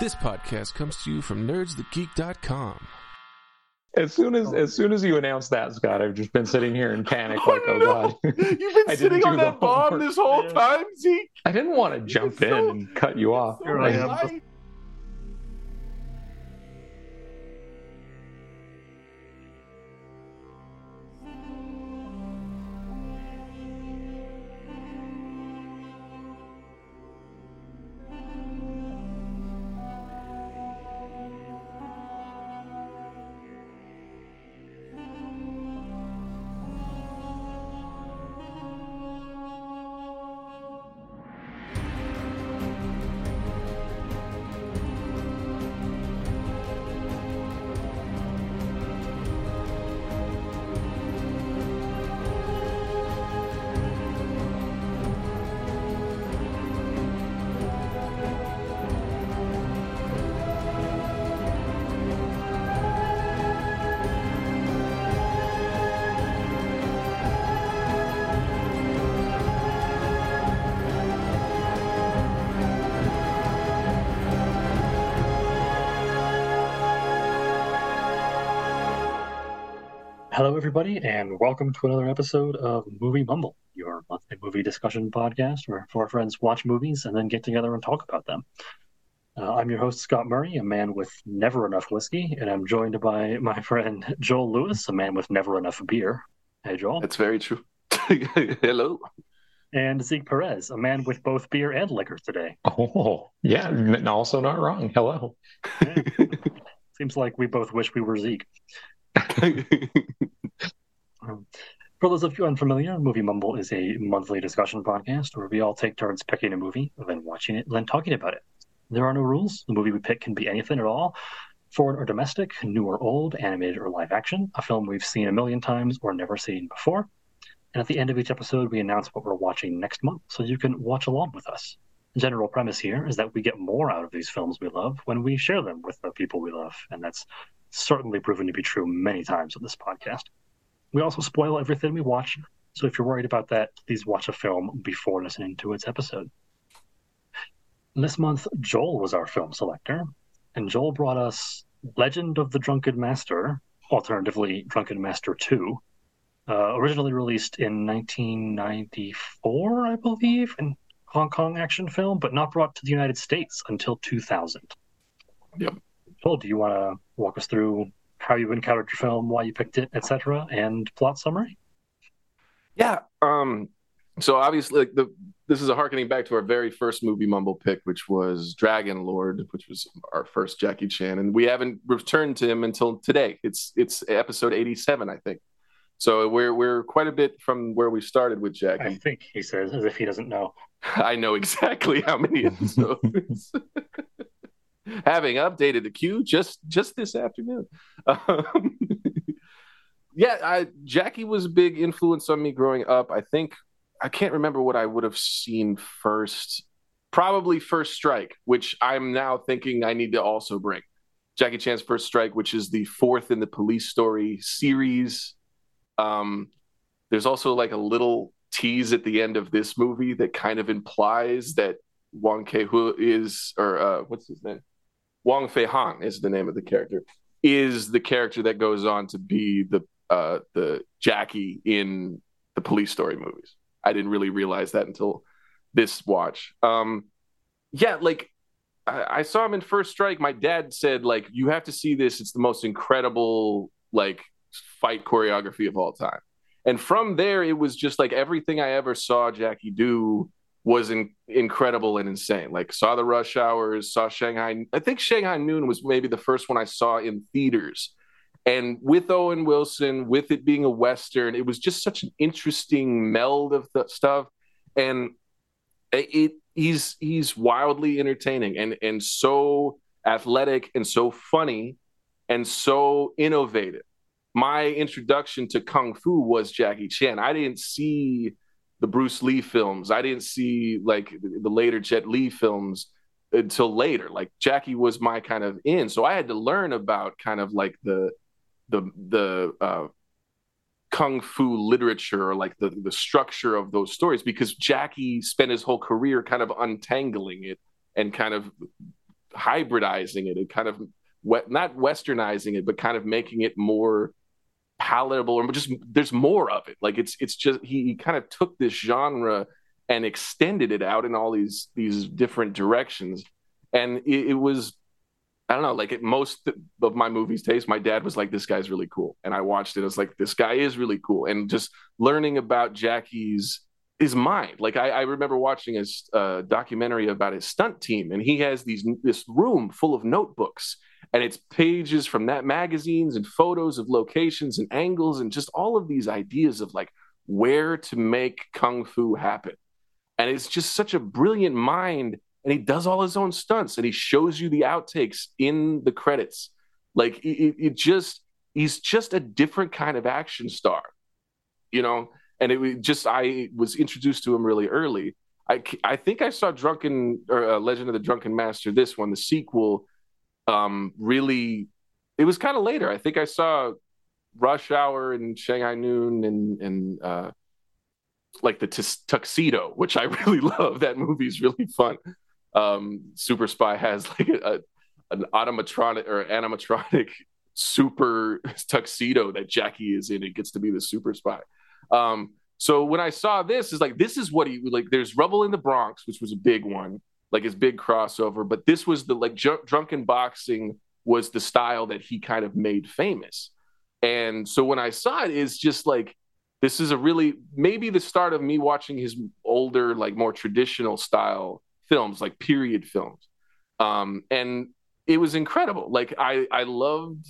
This podcast comes to you from nerdsthegeek.com. As soon as oh. as soon as you announced that, Scott, I've just been sitting here in panic, Oh, like, oh no. god. You've been sitting on that bomb homework. this whole time, Zeke. I didn't want to jump so- in and cut you off. So Hello, everybody, and welcome to another episode of Movie Mumble, your monthly movie discussion podcast where four friends watch movies and then get together and talk about them. Uh, I'm your host, Scott Murray, a man with never enough whiskey, and I'm joined by my friend Joel Lewis, a man with never enough beer. Hey, Joel. That's very true. Hello. And Zeke Perez, a man with both beer and liquor today. Oh, yeah, also not wrong. Hello. Yeah. Seems like we both wish we were Zeke. For those of you unfamiliar, Movie Mumble is a monthly discussion podcast where we all take turns picking a movie, then watching it, and then talking about it. There are no rules. The movie we pick can be anything at all foreign or domestic, new or old, animated or live action, a film we've seen a million times or never seen before. And at the end of each episode, we announce what we're watching next month so you can watch along with us. The general premise here is that we get more out of these films we love when we share them with the people we love, and that's certainly proven to be true many times on this podcast. We also spoil everything we watch, so if you're worried about that, please watch a film before listening to its episode. This month, Joel was our film selector, and Joel brought us Legend of the Drunken Master, alternatively Drunken Master 2, uh, originally released in 1994, I believe, in Hong Kong action film, but not brought to the United States until 2000. Yep. Joel, do you want to walk us through how you encountered your film, why you picked it, etc., and plot summary? Yeah. Um. So obviously, like the this is a harkening back to our very first movie mumble pick, which was Dragon Lord, which was our first Jackie Chan, and we haven't returned to him until today. It's it's episode eighty seven, I think. So we're we're quite a bit from where we started with Jackie. I think he says, as if he doesn't know. I know exactly how many episodes. Having updated the queue just just this afternoon. Um, yeah, I, Jackie was a big influence on me growing up. I think I can't remember what I would have seen first. Probably First Strike, which I'm now thinking I need to also bring. Jackie Chan's First Strike, which is the fourth in the Police Story series. Um, there's also like a little tease at the end of this movie that kind of implies that Wong Kei Hu is, or uh, what's his name? Wong Fei Hong is the name of the character. Is the character that goes on to be the uh, the Jackie in the Police Story movies. I didn't really realize that until this watch. Um, yeah, like I, I saw him in First Strike. My dad said, like, you have to see this. It's the most incredible like fight choreography of all time. And from there, it was just like everything I ever saw Jackie do was in, incredible and insane. Like saw the Rush Hours, saw Shanghai. I think Shanghai Noon was maybe the first one I saw in theaters. And with Owen Wilson, with it being a western, it was just such an interesting meld of the stuff. And it he's he's wildly entertaining and and so athletic and so funny and so innovative. My introduction to kung fu was Jackie Chan. I didn't see the Bruce Lee films. I didn't see like the later Jet Li films until later. Like Jackie was my kind of in, so I had to learn about kind of like the the the uh, kung fu literature or like the the structure of those stories because Jackie spent his whole career kind of untangling it and kind of hybridizing it and kind of not westernizing it, but kind of making it more palatable or just there's more of it. Like it's it's just he, he kind of took this genre and extended it out in all these these different directions, and it, it was I don't know, like it, most of my movies taste, my dad was like, this guy's really cool. And I watched it. I was like, this guy is really cool. And just learning about Jackie's his mind. Like I, I remember watching his uh, documentary about his stunt team, and he has these this room full of notebooks, and it's pages from that magazines and photos of locations and angles, and just all of these ideas of like where to make kung fu happen. And it's just such a brilliant mind and he does all his own stunts and he shows you the outtakes in the credits. Like it, it just he's just a different kind of action star you know? And it just i was introduced to him really early. I i think i saw drunken or uh, legend of the drunken master this one the sequel um really it was kind of later i think i saw rush hour and shanghai noon and and uh like the t- tuxedo which i really love that movie's really fun um, Super Spy has like a, an automatronic or animatronic super tuxedo that Jackie is in. It gets to be the Super Spy. Um, so when I saw this, is like this is what he like. There's Rumble in the Bronx, which was a big one, like his big crossover. But this was the like drunken boxing was the style that he kind of made famous. And so when I saw it, is just like this is a really maybe the start of me watching his older, like more traditional style films, like period films. Um, and it was incredible. Like I, I loved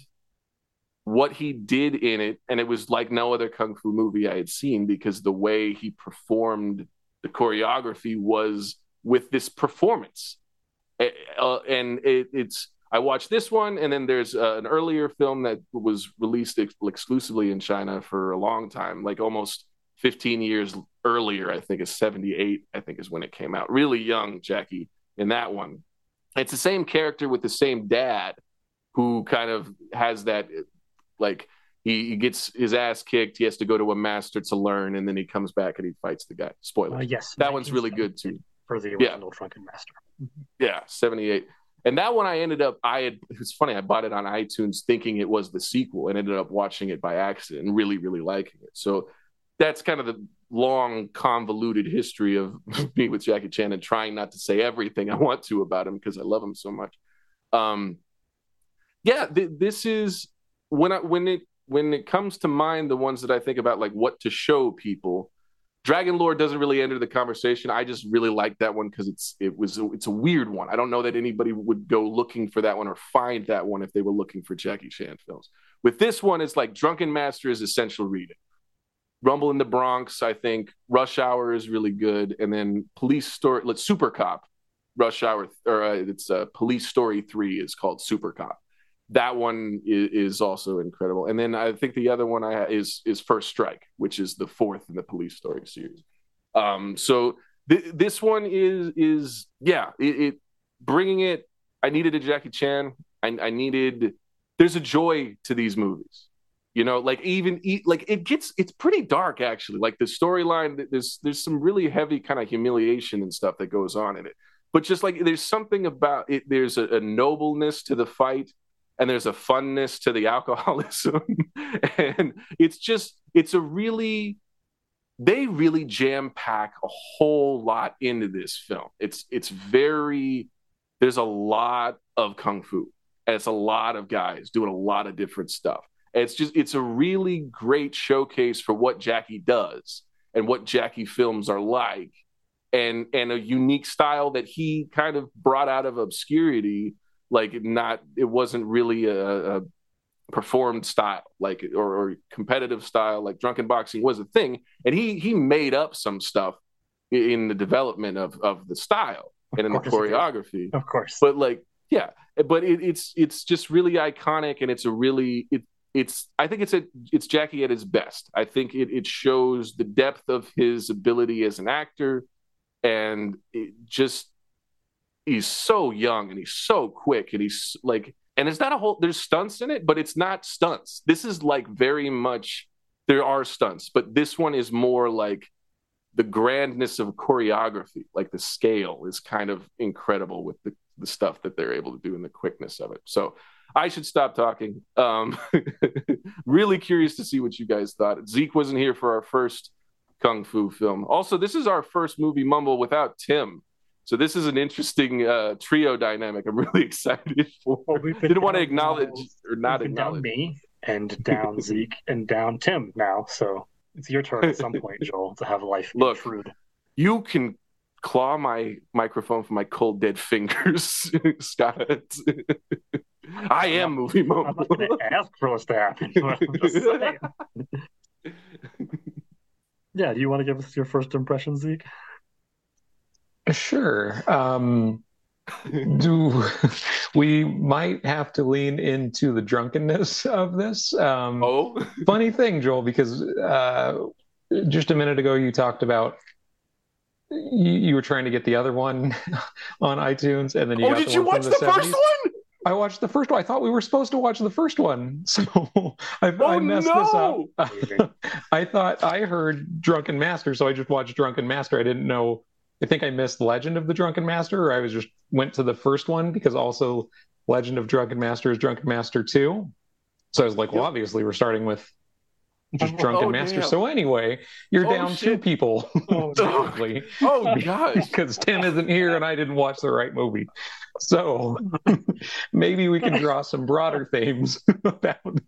what he did in it, and it was like no other kung fu movie I had seen because the way he performed the choreography was with this performance. Uh, and it, it's I watched this one, and then there's uh, an earlier film that was released ex- exclusively in China for a long time, like almost 15 years earlier. I think is 78. I think is when it came out. Really young Jackie in that one. It's the same character with the same dad, who kind of has that like he, he, gets his ass kicked. He has to go to a master to learn, and then he comes back and he fights the guy. Spoiler. Uh, yes, that one's really good too. For the original yeah. Drunken Master. Yeah, seventy eight. And that one I ended up I had it's funny, I bought it on iTunes thinking it was the sequel and ended up watching it by accident and really, really liking it. So that's kind of the long convoluted history of me with Jackie Chan and trying not to say everything I want to about him because I love him so much. Um, yeah, th- this is when I when it when it comes to mind the ones that I think about like what to show people. Dragon Lord doesn't really enter the conversation. I just really like that one because it's it was it's a weird one. I don't know that anybody would go looking for that one or find that one if they were looking for Jackie Chan films. With this one, it's like Drunken Master is essential reading. Rumble in the Bronx, I think. Rush Hour is really good, and then Police Story, let's Super Cop. Rush Hour, or uh, it's uh, Police Story Three is called Super Cop. That one is, also incredible, and then I think the other one I is is First Strike, which is the fourth in the Police Story series. Um, so th- this one is is yeah, it, it bringing it. I needed a Jackie Chan. I, I needed. There's a joy to these movies you know like even like it gets it's pretty dark actually like the storyline there's there's some really heavy kind of humiliation and stuff that goes on in it but just like there's something about it there's a, a nobleness to the fight and there's a funness to the alcoholism and it's just it's a really they really jam pack a whole lot into this film it's it's very there's a lot of kung fu and it's a lot of guys doing a lot of different stuff it's just it's a really great showcase for what Jackie does and what Jackie films are like, and and a unique style that he kind of brought out of obscurity. Like not, it wasn't really a, a performed style, like or, or competitive style, like drunken boxing was a thing, and he he made up some stuff in the development of of the style and in the choreography, of course. But like, yeah, but it, it's it's just really iconic, and it's a really it it's I think it's a it's Jackie at his best. I think it it shows the depth of his ability as an actor, and it just he's so young and he's so quick and he's like and it's not a whole there's stunts in it, but it's not stunts. This is like very much there are stunts, but this one is more like the grandness of choreography, like the scale is kind of incredible with the the stuff that they're able to do and the quickness of it. So I should stop talking. Um, really curious to see what you guys thought. Zeke wasn't here for our first kung fu film. Also, this is our first movie mumble without Tim. So this is an interesting uh, trio dynamic. I'm really excited for. Well, Didn't want to acknowledge or not we've been down acknowledge. me and down Zeke and down Tim now. So it's your turn at some point, Joel, to have a life Look. intrude. You can claw my microphone from my cold dead fingers, Scott. I am movie I'm not going to ask for this to happen. But I'm just saying. Yeah, do you want to give us your first impression, Zeke? Sure. Um, do we might have to lean into the drunkenness of this? Um, oh, funny thing, Joel, because uh, just a minute ago you talked about you, you were trying to get the other one on iTunes, and then you oh, did the you watch the the first 70s. one? I watched the first one. I thought we were supposed to watch the first one, so I, Oh I messed no! this up. I thought I heard Drunken Master, so I just watched Drunken Master. I didn't know. I think I missed Legend of the Drunken Master, or I was just went to the first one because also Legend of Drunken Master is Drunken Master 2. So I was like, well, obviously we're starting with just oh, Drunken Oh, Master. damn. So anyway, you're Oh, down two people Oh, technically Oh gosh. because Tim isn't here and I didn't watch the right movie. So maybe we can draw some broader themes about.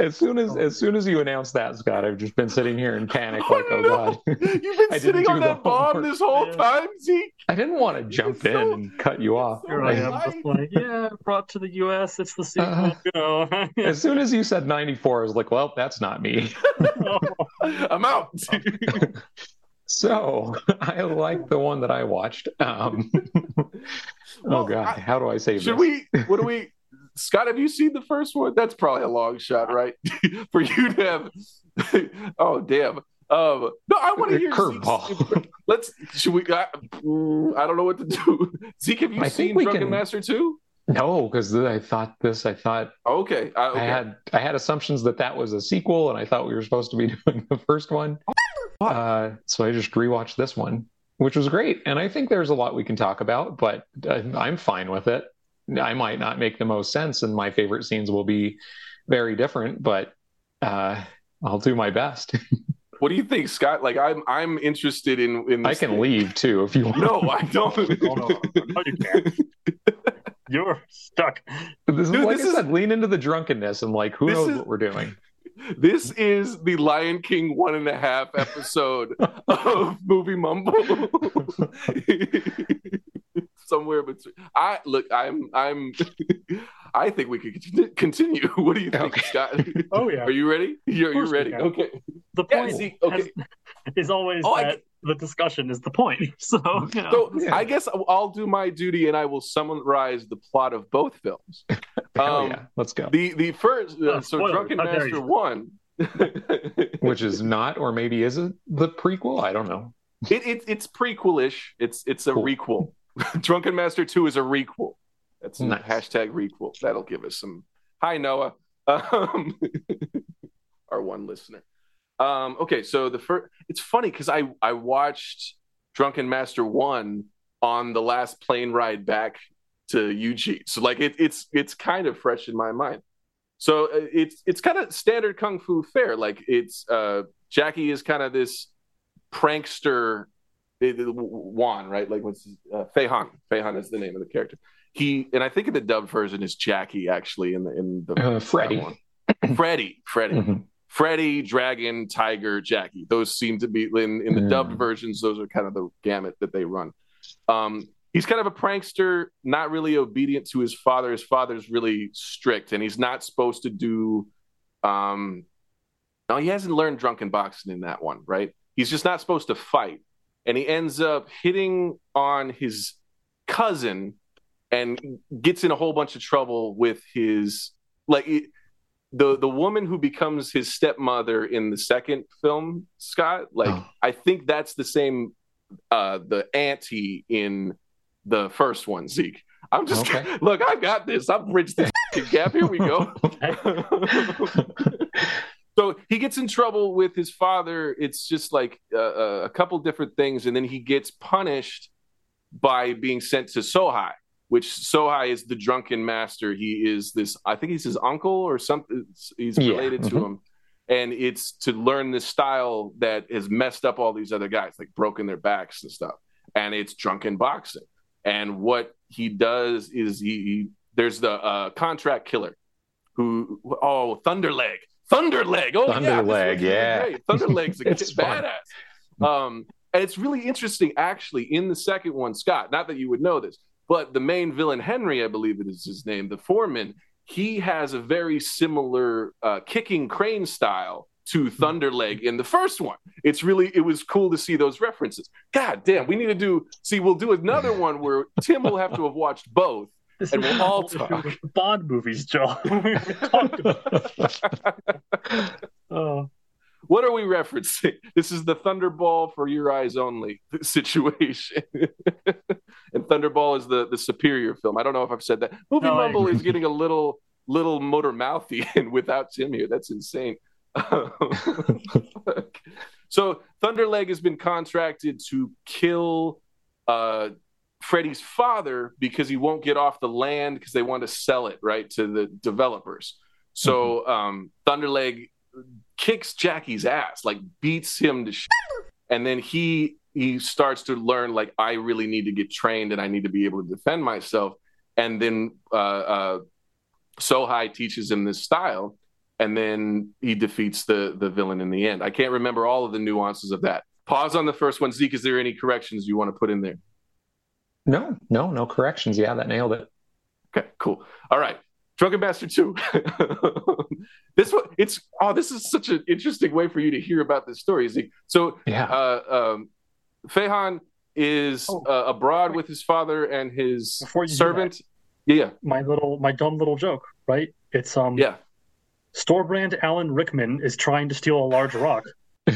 As soon as as soon as you announced that, Scott, I've just been sitting here in panic, like, oh no. god, You've been sitting on that the bomb homework. this whole Yeah. time, Zeke. I didn't want to jump so- in and cut you off. Here I am, like, yeah, brought to the U.S. It's the sequel, Uh, you know. As soon as you said 94, I was like, well, that's not me. I'm out. So I like the one that I watched. Um, Well, oh god, I- how do I say Should this? we? What do we? Scott, have you seen the first one? That's probably a long shot, right? For you to have. oh damn. Um, no, I want to hear Curveball. Let's. Should we? I, mm, I don't know what to do. Zeke, have you I seen Drunken can- Master two? No, because I thought this. I thought Okay. I, okay. I had I had assumptions that that was a sequel, and I thought we were supposed to be doing the first one. Uh, so I just rewatched this one, which was great, and I think there's a lot we can talk about, but uh, I'm fine with it. I might not make the most sense, and my favorite scenes will be very different, but uh, I'll do my best. What do you think, Scott? Like, I'm I'm interested in in. I This can leave too if you want. No, I don't. Oh, no. No, you can't. You're stuck. This is Dude, like this I is- said, lean into the drunkenness and like who This knows is- what we're doing. This is the Lion King one and a half episode of Movie Mumble. Somewhere between. I look. I'm. I'm. I think we could continue. What do you think, Okay. Scott? Oh yeah. Are you ready? You're, you're ready. Okay. The Yeah, point okay. has- is always Oh, that the discussion is the point. So, you know. So Yeah. I guess I'll do my duty and I will summarize the plot of both films. Um, yeah, let's go. The the first Oh, uh, so spoilers. Drunken How Master one. Which is not, or maybe is it the prequel? I don't know. it it's prequel-ish. It's it's a Cool. requel. Drunken Master two is a requel. That's a Nice. hashtag requel. That'll give us some. Hi Noah, um, our one listener. Um, okay, so the first. It's funny because I I watched Drunken Master one on the last plane ride back to Eugene. So like it, it's it's kind of fresh in my mind. So uh, it's it's kind of standard kung fu fare. Like it's uh, Jackie is kind of this prankster. Eh, Juan, right? Like what's uh, Fei Han? Fei Han is the name of the character. He and I think in the dub version is Jackie actually in the in the Uh, Freddy. one. Freddy, Freddy. Mhm. Freddy, Dragon, Tiger, Jackie. Those seem to be in, in the Mm. dubbed versions. Those are kind of the gamut that they run. Um, he's kind of a prankster, not really obedient to his father. His father's really strict, and he's not supposed to do. Um, no, he hasn't learned drunken boxing in that one, right? He's just not supposed to fight, and he ends up hitting on his cousin, and gets in a whole bunch of trouble with his like. It, the the woman who becomes his stepmother in the second film, Scott, like Oh. I think that's the same uh the auntie in the first one, Zeke. I'm just Okay. look, I got this. I've bridged this gap. Here we go. so he gets in trouble with his father. It's just like uh, a couple different things, and then he gets punished by being sent to Sohai, which Sohai is the drunken master. He is this, I think he's his uncle or something. He's Yeah, related to mhm. him. And it's to learn this style that has messed up all these other guys, like broken their backs and stuff. And it's drunken boxing. And what he does is he, he there's the uh, contract killer who, oh, Thunderleg. Thunderleg. Oh, yeah. Thunderleg, yeah. great. Thunderleg's a It's badass. Um, and it's really interesting, actually, in the second one, Scott. Not that you would know this, but the main villain, Henry, I believe it is his name, the foreman, he has a very similar uh, kicking crane style to Thunderleg in the first one. It's really, it was cool to see those references. God damn, we need to do, see, we'll do another one where Tim will have to have watched both. This And we'll all talk. Bond movies, Joe. We talked about- Oh. What are we referencing? This is the Thunderball for your eyes only situation. and Thunderball is the the superior film. I don't know if I've said that. Movie No, Mumble is getting a little little motor mouthy and without Tim here. That's insane. so Thunderleg has been contracted to kill uh Freddy's father because he won't get off the land because they want to sell it right to the developers. So um Thunderleg kicks Jackie's ass, like beats him to shit. And then he he starts to learn like I really need to get trained and I need to be able to defend myself. And then uh, uh, Sohai teaches him this style, and then he defeats the the villain in the end. I can't remember all of the nuances of that. Pause on the first one, Zeke. Is there any corrections you want to put in there? No, no, no corrections. Yeah, that nailed it. Okay, cool. All right. Drunken Bastard 2. this one, it's oh, this is such an interesting way for you to hear about this story. Zeke. So Yeah. uh, um, Fehan is Oh. uh, abroad with his father and his Before you do servant. Yeah, My little, my dumb little joke, right? It's um, yeah. store brand Alan Rickman is trying to steal a large rock.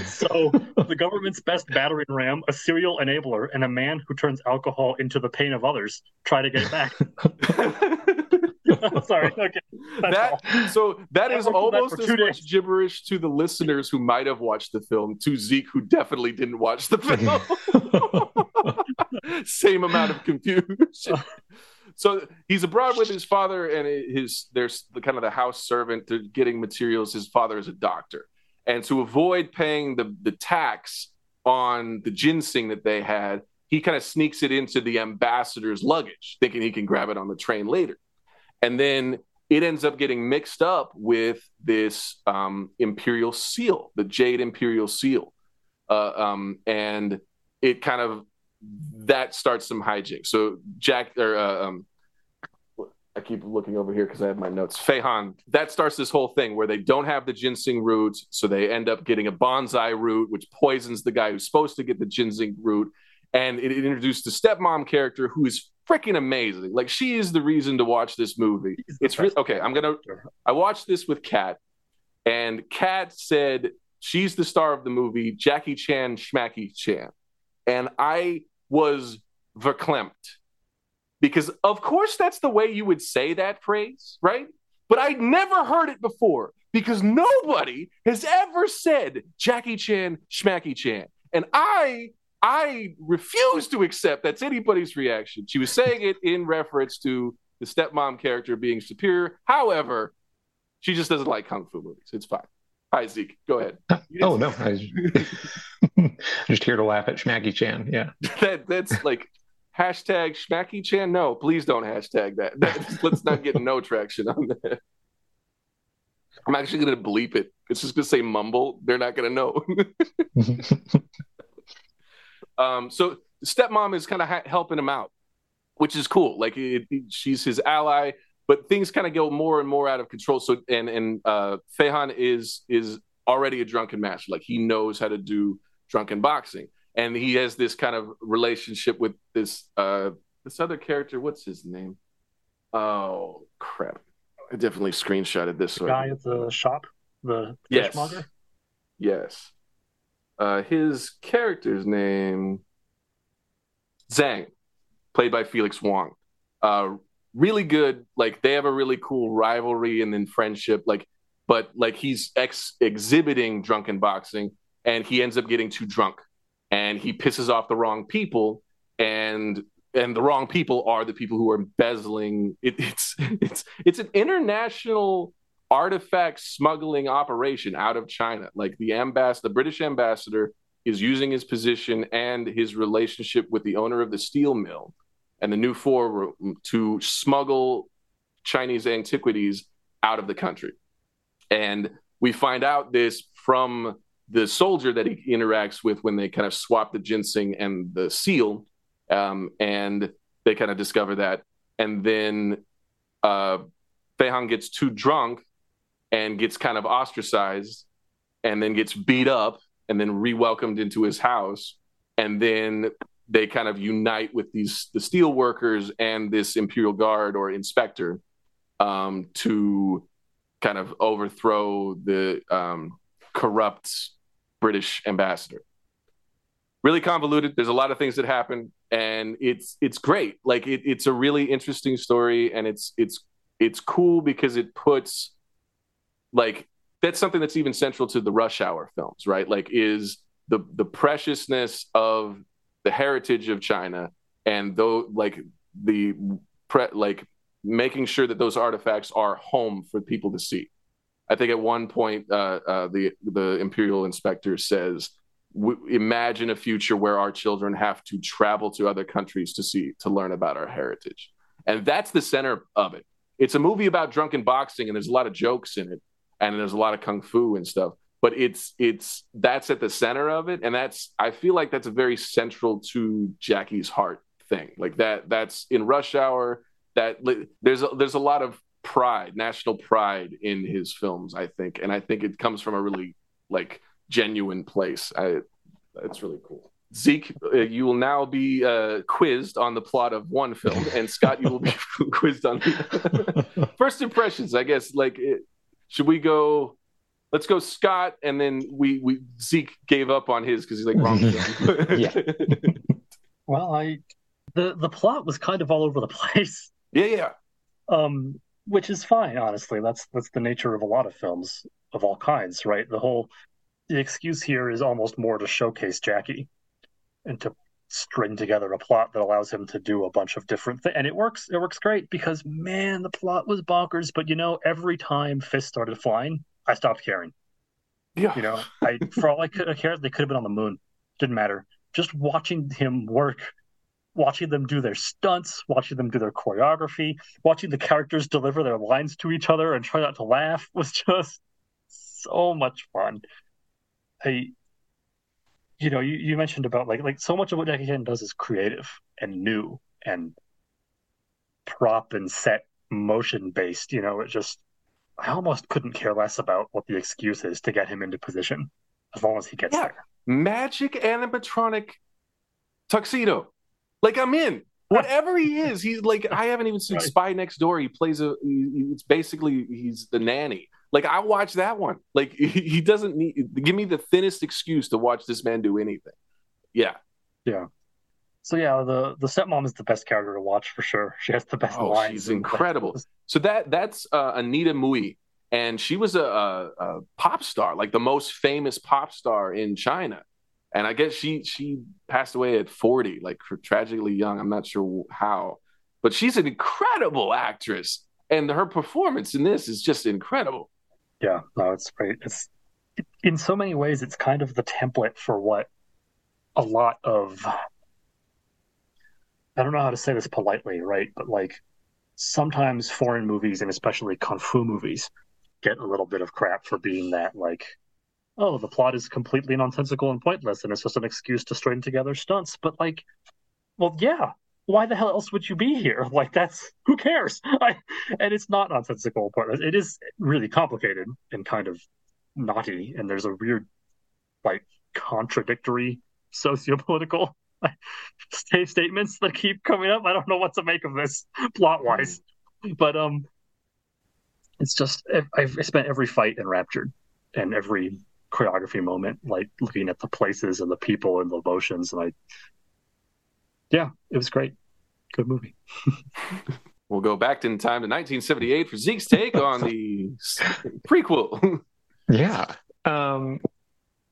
So the government's best battering ram, a serial enabler, and a man who turns alcohol into the pain of others try to get it back. Sorry. Okay. That so that is worked that almost as two much gibberish to the listeners who might have watched the film to Zeke who definitely didn't watch the film. Same amount of confusion. So he's abroad with his father and his there's the kind of the house servant to getting materials. His father is a doctor, and to avoid paying the the tax on the ginseng that they had, he kind of sneaks it into the ambassador's luggage, thinking he can grab it on the train later. And then it ends up getting mixed up with this um, imperial seal, the jade imperial seal, uh, um, and it kind of that starts some hijinks. So Jack or uh, um, I keep looking over here because I have my notes. Fehan, that starts this whole thing where they don't have the ginseng root, so they end up getting a bonsai root, which poisons the guy who's supposed to get the ginseng root. And it introduced the stepmom character who is freaking amazing. Like she is the reason to watch this movie. It's re- okay. I'm gonna. I watched this with Kat, and Kat said she's the star of the movie, Jackie Chan, Schmacky Chan, and I was verklempt because, of course, that's the way you would say that phrase, right? But I'd never heard it before because nobody has ever said Jackie Chan, Schmacky Chan, and I. I refuse to accept that's anybody's reaction. She was saying it in reference to the stepmom character being superior. However, she just doesn't like kung fu movies. It's fine. Hi, Zeke. Go ahead. Oh no, I was just here to laugh at Schmacky Chan. Yeah. that that's like hashtag Schmacky Chan. No, please don't hashtag that. That- let's not get no traction on that. I'm actually gonna bleep it. It's just gonna say mumble. They're not gonna know. um, so stepmom is kind of ha- helping him out, which is cool. Like it, it- she's his ally, but things kind of go more and more out of control. So and and uh, Fehan is is already a drunken master. Like he knows how to do drunken boxing, and he has this kind of relationship with this uh, this other character. What's his name? Oh crap! I definitely screenshotted this. so I Guy at the shop, the Yes. fishmonger. Yes. Uh, his character's name Zhang, played by Felix Wong. Uh, really good. Like they have a really cool rivalry and then friendship. Like, but like he's ex exhibiting drunken boxing, and he ends up getting too drunk, and he pisses off the wrong people, and and the wrong people are the people who are embezzling. It, it's it's it's an international artifact smuggling operation out of China. Like the ambassador, the British ambassador is using his position and his relationship with the owner of the steel mill and the new forum to smuggle Chinese antiquities out of the country. And we find out this from the soldier that he interacts with when they kind of swap the ginseng and the seal. Um, and they kind of discover that. And then uh, Fei Hang gets too drunk and gets kind of ostracized and then gets beat up and then re-welcomed into his house and then they kind of unite with these the steel workers and this imperial guard or inspector um, to kind of overthrow the um, corrupt british ambassador. Really convoluted. There's a lot of things that happen and it's it's great. Like it, it's a really interesting story and it's it's it's cool because it puts like that's something that's even central to the rush hour films right? Like is the the preciousness of the heritage of china and though like the pre, like making sure that those artifacts are home for people to see i think at one point uh, uh, the the imperial inspector says imagine a future where our children have to travel to other countries to see to learn about our heritage. And that's the center of it. It's a movie about drunken boxing and there's a lot of jokes in it and there's a lot of kung fu and stuff but it's it's that's at the center of it and that's i feel like that's a very central to jackie's heart thing. Like that that's in rush hour that there's a, there's a lot of pride national pride in his films i think and i think it comes from a really like genuine place I, it's really cool Zeke, uh, you will now be uh, quizzed on the plot of one film, and Scott, you will be quizzed on first impressions. I guess like it, should we go? Let's go Scott, and then we we Zeke gave up on his because he's like wrong. yeah. well, I the the plot was kind of all over the place. Yeah, yeah. Um, which is fine, honestly. That's that's the nature of a lot of films of all kinds, right? The whole the excuse here is almost more to showcase Jackie and to string together a plot that allows him to do a bunch of different things. And it works. It works great because man, the plot was bonkers. But you know, every time Fist started flying, I stopped caring. Yeah. You know, I for all I could care, they could have been on the moon. Didn't matter. Just watching him work, watching them do their stunts, watching them do their choreography, watching the characters deliver their lines to each other and try not to laugh was just so much fun. I you know, you, you mentioned about like like so much of what Jackie Chan does is creative and new and prop and set motion based. You know, it just I almost couldn't care less about what the excuse is to get him into position as long as he gets yeah. there. Magic animatronic tuxedo. Like I'm in. Whatever he is, he's like I haven't even seen right. Spy Next Door. He plays a. He, it's basically he's the nanny. Like I watch that one. Like he doesn't need give me the thinnest excuse to watch this man do anything. Yeah. Yeah. So yeah, the the stepmom is the best character to watch for sure. She has the best oh, lines. She's incredible. So that that's uh, Anita Mui, and she was a, a, a, pop star, like the most famous pop star in China. And I guess she she passed away at forty, like tragically young. I'm not sure how, but she's an incredible actress, and her performance in this is just incredible. Yeah, no, it's great. It's in so many ways, it's kind of the template for what a lot of I don't know how to say this politely, right? But like sometimes foreign movies and especially kung fu movies get a little bit of crap for being that like oh the plot is completely nonsensical and pointless and it's just an excuse to string together stunts but like well yeah why the hell else would you be here? Like that's who cares? I, and it's not nonsensical pointless. It is really complicated and kind of naughty and there's a weird like contradictory sociopolitical statements that keep coming up. I don't know what to make of this plot wise, but um, it's just I've spent every fight enraptured and every choreography moment, like looking at the places and the people and the emotions, and I, yeah, it was great. Good movie. we'll go back in time to 1978 for Zeke's take on the prequel. yeah. Um,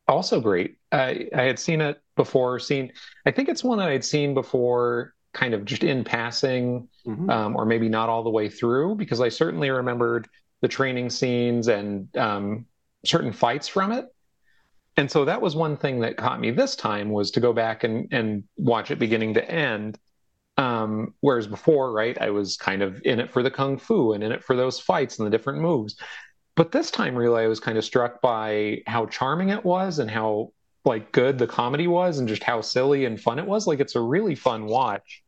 also great. I, I had seen it before. Seen, I think it's one that I'd seen before kind of just in passing, Mhm. um, or maybe not all the way through, because I certainly remembered the training scenes and um, certain fights from it. And so that was one thing that caught me this time was to go back and, and watch it beginning to end. Um, whereas before, right, I was kind of in it for the kung fu and in it for those fights and the different moves. But this time, really, I was kind of struck by how charming it was and how like good the comedy was and just how silly and fun it was. Like it's a really fun watch.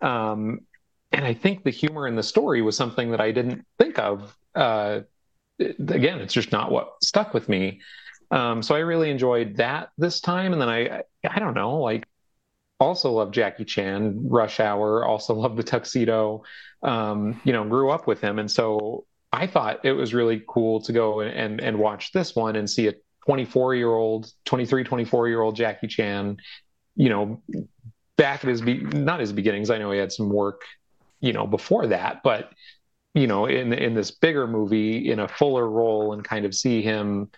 Um, and I think the humor in the story was something that I didn't think of. Uh, again, it's just not what stuck with me. Um, so I really enjoyed that this time. And then I, I, don't know, like also love Jackie Chan, Rush Hour, also love the tuxedo. Um, you know, grew up with him. And so I thought it was really cool to go and and watch this one and see a 24 year old, 23, 24 year old Jackie Chan, you know, back at his be- not his beginnings. I know he had some work, you know, before that, but you know, in in this bigger movie, in a fuller role, and kind of see him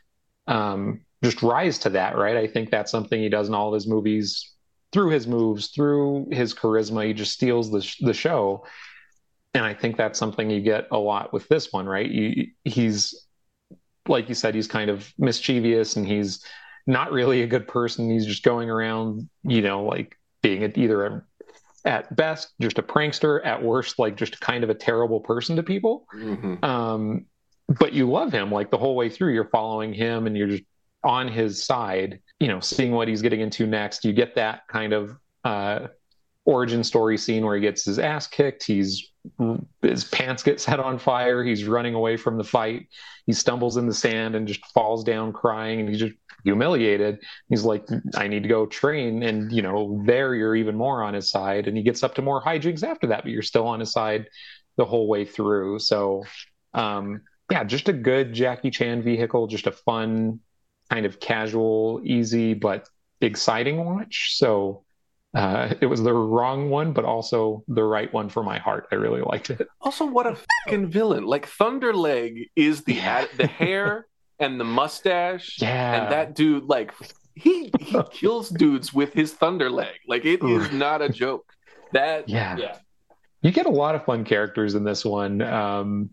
um, just rise to that. Right? I think that's something he does in all of his movies through his moves, through his charisma. He just steals the the show. And I think that's something you get a lot with this one, right? You, he's like you said, he's kind of mischievous and he's not really a good person. He's just going around, you know, like being a, either a, at best just a prankster, at worst like just kind of a terrible person to people. Mhm. Um, but you love him like the whole way through. You're following him and you're just on his side, you know, seeing what he's getting into next. You get that kind of uh, origin story scene where he gets his ass kicked. He's his pants get set on fire. He's running away from the fight. He stumbles in the sand and just falls down crying, and he's just humiliated. He's like, "I need to go train," and you know, there you're even more on his side. And he gets up to more hijinks after that, but you're still on his side the whole way through. So, um, yeah, just a good Jackie Chan vehicle, just a fun, kind of casual, easy but exciting watch. So uh, it was the wrong one, but also the right one for my heart. I really liked it. Also, what a fucking villain! Like Thunderleg is the Yeah. ad- the hair and the mustache, Yeah. and that dude, like he he kills dudes with his thunder leg. Like it is not a joke. That Yeah. yeah. You get a lot of fun characters in this one, um,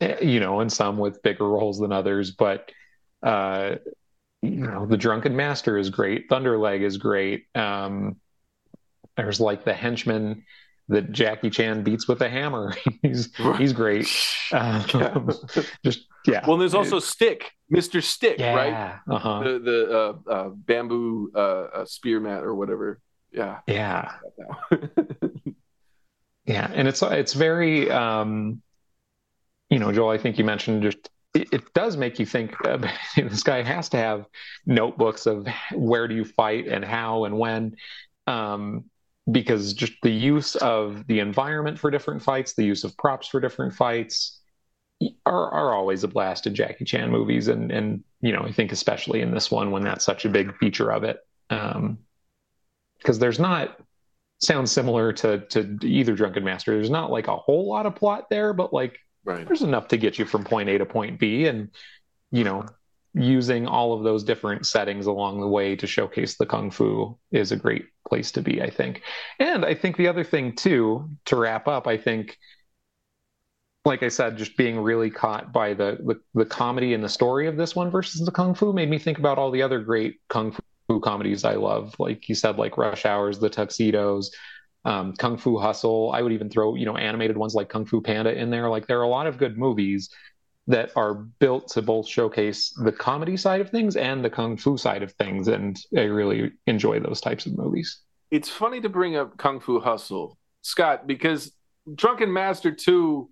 eh, you know, and some with bigger roles than others. But uh, you know, the Drunken Master is great. Thunderleg is great. Um, there's like the henchman that Jackie Chan beats with a hammer. he's he's great. Um, just yeah. Well, there's also Stick, Mister Stick, yeah. right? Uh-huh. The the uh, uh, bamboo uh, uh, spearmat or whatever. Yeah. Yeah. Yeah, and it's it's very, um, you know, Joel. I think you mentioned just it, it does make you think. Uh, this guy has to have notebooks of where do you fight and how and when, um, because just the use of the environment for different fights, the use of props for different fights, are are always a blast in Jackie Chan movies, and and you know, I think especially in this one when that's such a big feature of it, um, because there's not sounds similar to to either Drunken Master. There's not like a whole lot of plot there, but like right. there's enough to get you from point A to point B, and you know, using all of those different settings along the way to showcase the kung fu is a great place to be, I think. And I think the other thing too, to wrap up, I think. Like I said, just being really caught by the, the the comedy and the story of this one versus the kung fu made me think about all the other great kung fu comedies I love. Like you said, like Rush Hours, The Tuxedos, um, Kung Fu Hustle. I would even throw, you know, animated ones like Kung Fu Panda in there. Like there are a lot of good movies that are built to both showcase the comedy side of things and the kung fu side of things. And I really enjoy those types of movies. It's funny to bring up Kung Fu Hustle, Scott, because Drunken Master 2,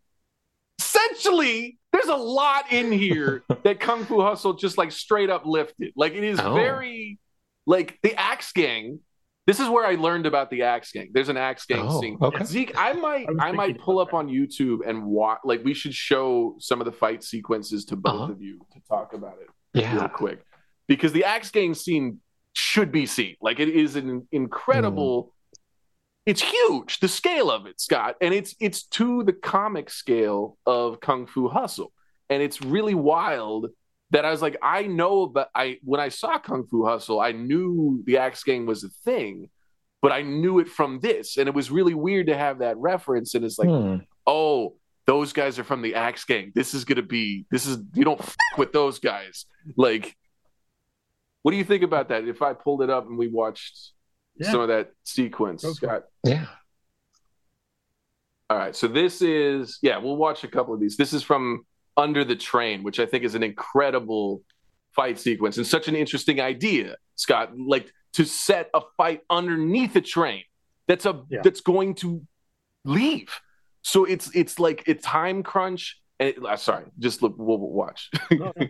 essentially, there's a lot in here that Kung Fu Hustle just like straight up lifted. Like it is Oh. very like the Axe Gang. This is where I learned about the Axe Gang. There's an Axe Gang Oh, scene. okay. Zeke, I might I I might pull about up on YouTube and watch like we should show some of the fight sequences to both Uh-huh. of you to talk about it yeah. real Yeah. quick because the axe gang scene should be seen like it is an incredible it's huge the scale of it scott and it's it's to the comic scale of kung fu hustle and it's really wild that i was like i know but i when i saw kung fu hustle i knew the axe gang was a thing but I knew it from this, and it was really weird to have that reference. And it's like, Hmm. oh, those guys are from the Axe Gang. This is gonna be. This is you don't f- with those guys. Like, what do you think about that? If I pulled it up and we watched Yeah. some of that sequence, Go for it. Scott. Yeah. All right, so this is yeah, we'll watch a couple of these. This is from Under the Train, which I think is an incredible fight sequence and such an interesting idea, Scott. Like to set a fight underneath a train that's a Yeah. that's going to leave. So it's it's like it's time crunch. And it, uh, sorry, just look. We'll, we'll watch. No, no.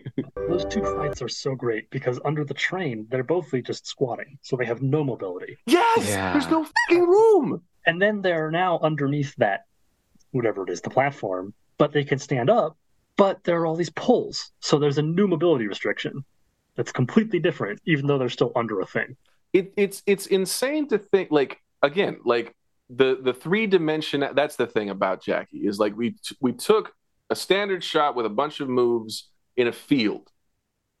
Those two fights are so great because under the train, they're both just squatting, so they have no mobility. yes, Yeah. there's no fucking room. And then they're now underneath that, whatever it is, the platform, but they can stand up, but there are all these pulls. So there's a new mobility restriction that's completely different, even though they're still under a thing. it, it's it's insane to think like again like the the three dimension that's the thing about Jackie is like we we took a standard shot with a bunch of moves in a field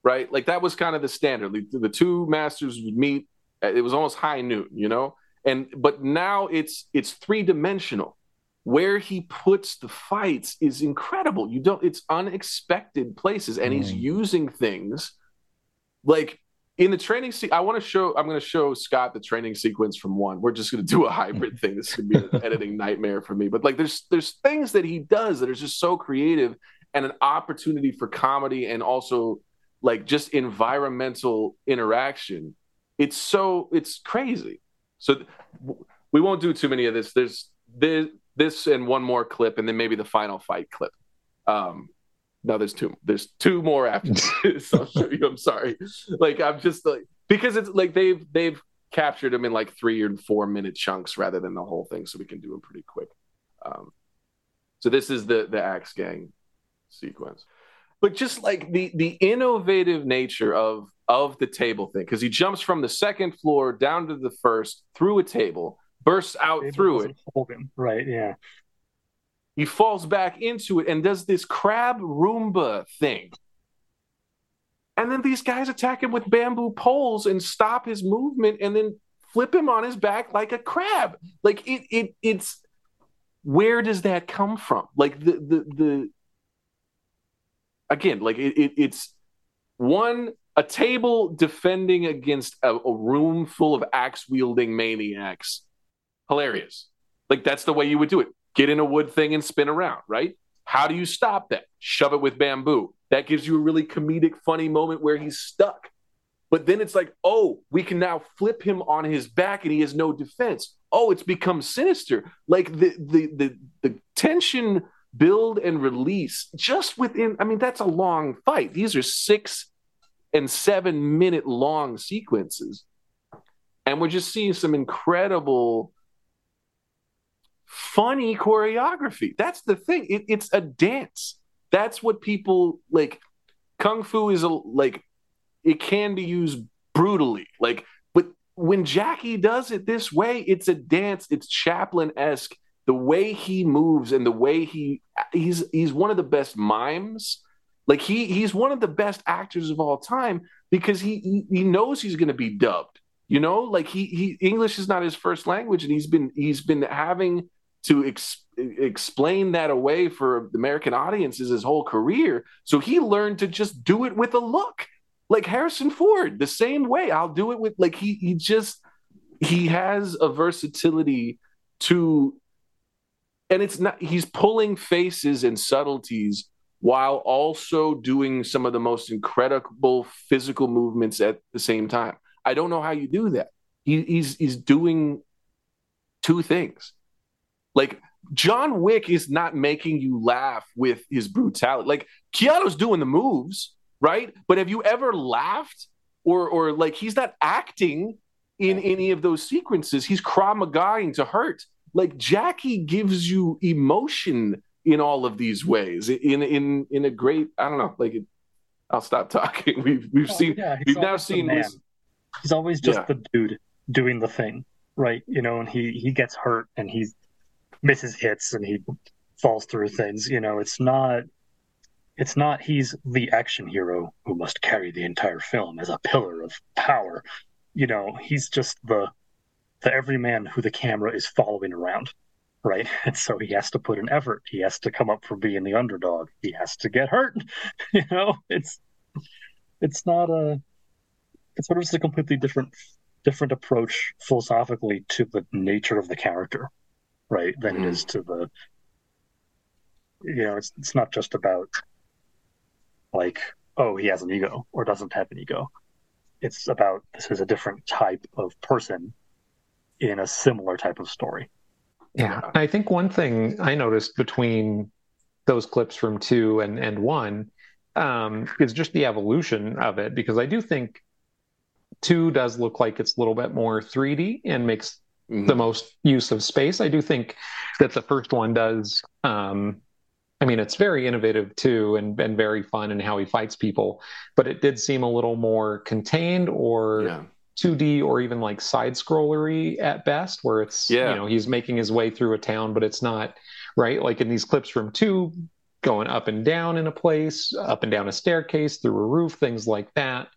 right like that was kind of the standard the, the two masters would meet it was almost high noon you know and but now it's it's three dimensional where he puts the fights is incredible you don't it's unexpected places and he's Mm. using things like in the training se- I want to show I'm going to show Scott the training sequence from one. We're just going to do a hybrid thing. This is going to be an editing nightmare for me. But like there's there's things that he does that are just so creative and an opportunity for comedy and also like just environmental interaction. It's so it's crazy. So th- we won't do too many of this. There's this this and one more clip and then maybe the final fight clip. Um no, there's two. There's two more after this. I'll show you. I'm sorry. Like I'm just like because it's like they've they've captured them in like three or four minute chunks rather than the whole thing, so we can do them pretty quick. Um, so this is the the Axe Gang sequence, but just like the the innovative nature of of the table thing, because he jumps from the second floor down to the first through a table, bursts out It through it, doesn't hold him. Right, yeah. he falls back into it and does this crab Roomba thing. And then these guys attack him with bamboo poles and stop his movement and then flip him on his back like a crab. Like it it it's where does that come from? Like the the the again, like it, it it's one a table defending against a, a room full of axe wielding maniacs. Hilarious. Like that's the way you would do it. Get in a wood thing and spin around, right? How do you stop that? Shove it with bamboo. That gives you a really comedic, funny moment where he's stuck. But then it's like, oh, we can now flip him on his back and he has no defense. Oh, it's become sinister. Like the the the the tension build and release just within. I mean, that's a long fight. These are six and seven minute long sequences, and we're just seeing some incredible funny choreography. That's the thing. It, it's a dance. That's what people like. Kung Fu is a like. It can be used brutally, like, but when Jackie does it this way, it's a dance. It's Chaplin esque. The way he moves and the way he he's he's one of the best mimes. Like he he's one of the best actors of all time because he he, he knows he's going to be dubbed. You know, like he he English is not his first language, and he's been he's been having to ex- explain that away for American audiences his whole career. So he learned to just do it with a look, like Harrison Ford, the same way. I'll do it with like he he just he has a versatility to, and it's not he's pulling faces and subtleties while also doing some of the most incredible physical movements at the same time. I don't know how you do that. He, he's he's doing two things. Like John Wick is not making you laugh with his brutality. Like Keanu's doing the moves, right? But have you ever laughed or or like he's not acting in any of those sequences? He's Krav Magaing to hurt. Like Jackie gives you emotion in all of these ways. In in in a great, I don't know, like it, I'll stop talking. We've we've Oh, seen yeah, we've now seen. He's always just Yeah. the dude doing the thing, right? You know, and he he gets hurt and he misses hits and he falls through things. You know, it's not it's not he's the action hero who must carry the entire film as a pillar of power. You know, he's just the the everyman who the camera is following around, right? And so he has to put an effort. He has to come up for being the underdog. He has to get hurt. you know, it's it's not a it's sort of just a completely different different approach philosophically to the nature of the character, right? Than mm-hmm. it is to the you know, it's it's not just about like, oh, he has an ego or doesn't have an ego. It's about this is a different type of person in a similar type of story. Yeah. I think one thing I noticed between those clips from two and, and one um, is just the evolution of it, because I do think two does look like it's a little bit more 3D and makes mm-hmm. the most use of space. I do think that the first one does um, I mean, it's very innovative too, and and very fun in how he fights people. But it did seem a little more contained, or yeah. 2D, or even like side scrollery at best, where it's yeah. you know he's making his way through a town, but it's not right. Like in these clips from two, going up and down in a place, up and down a staircase, through a roof, things like that.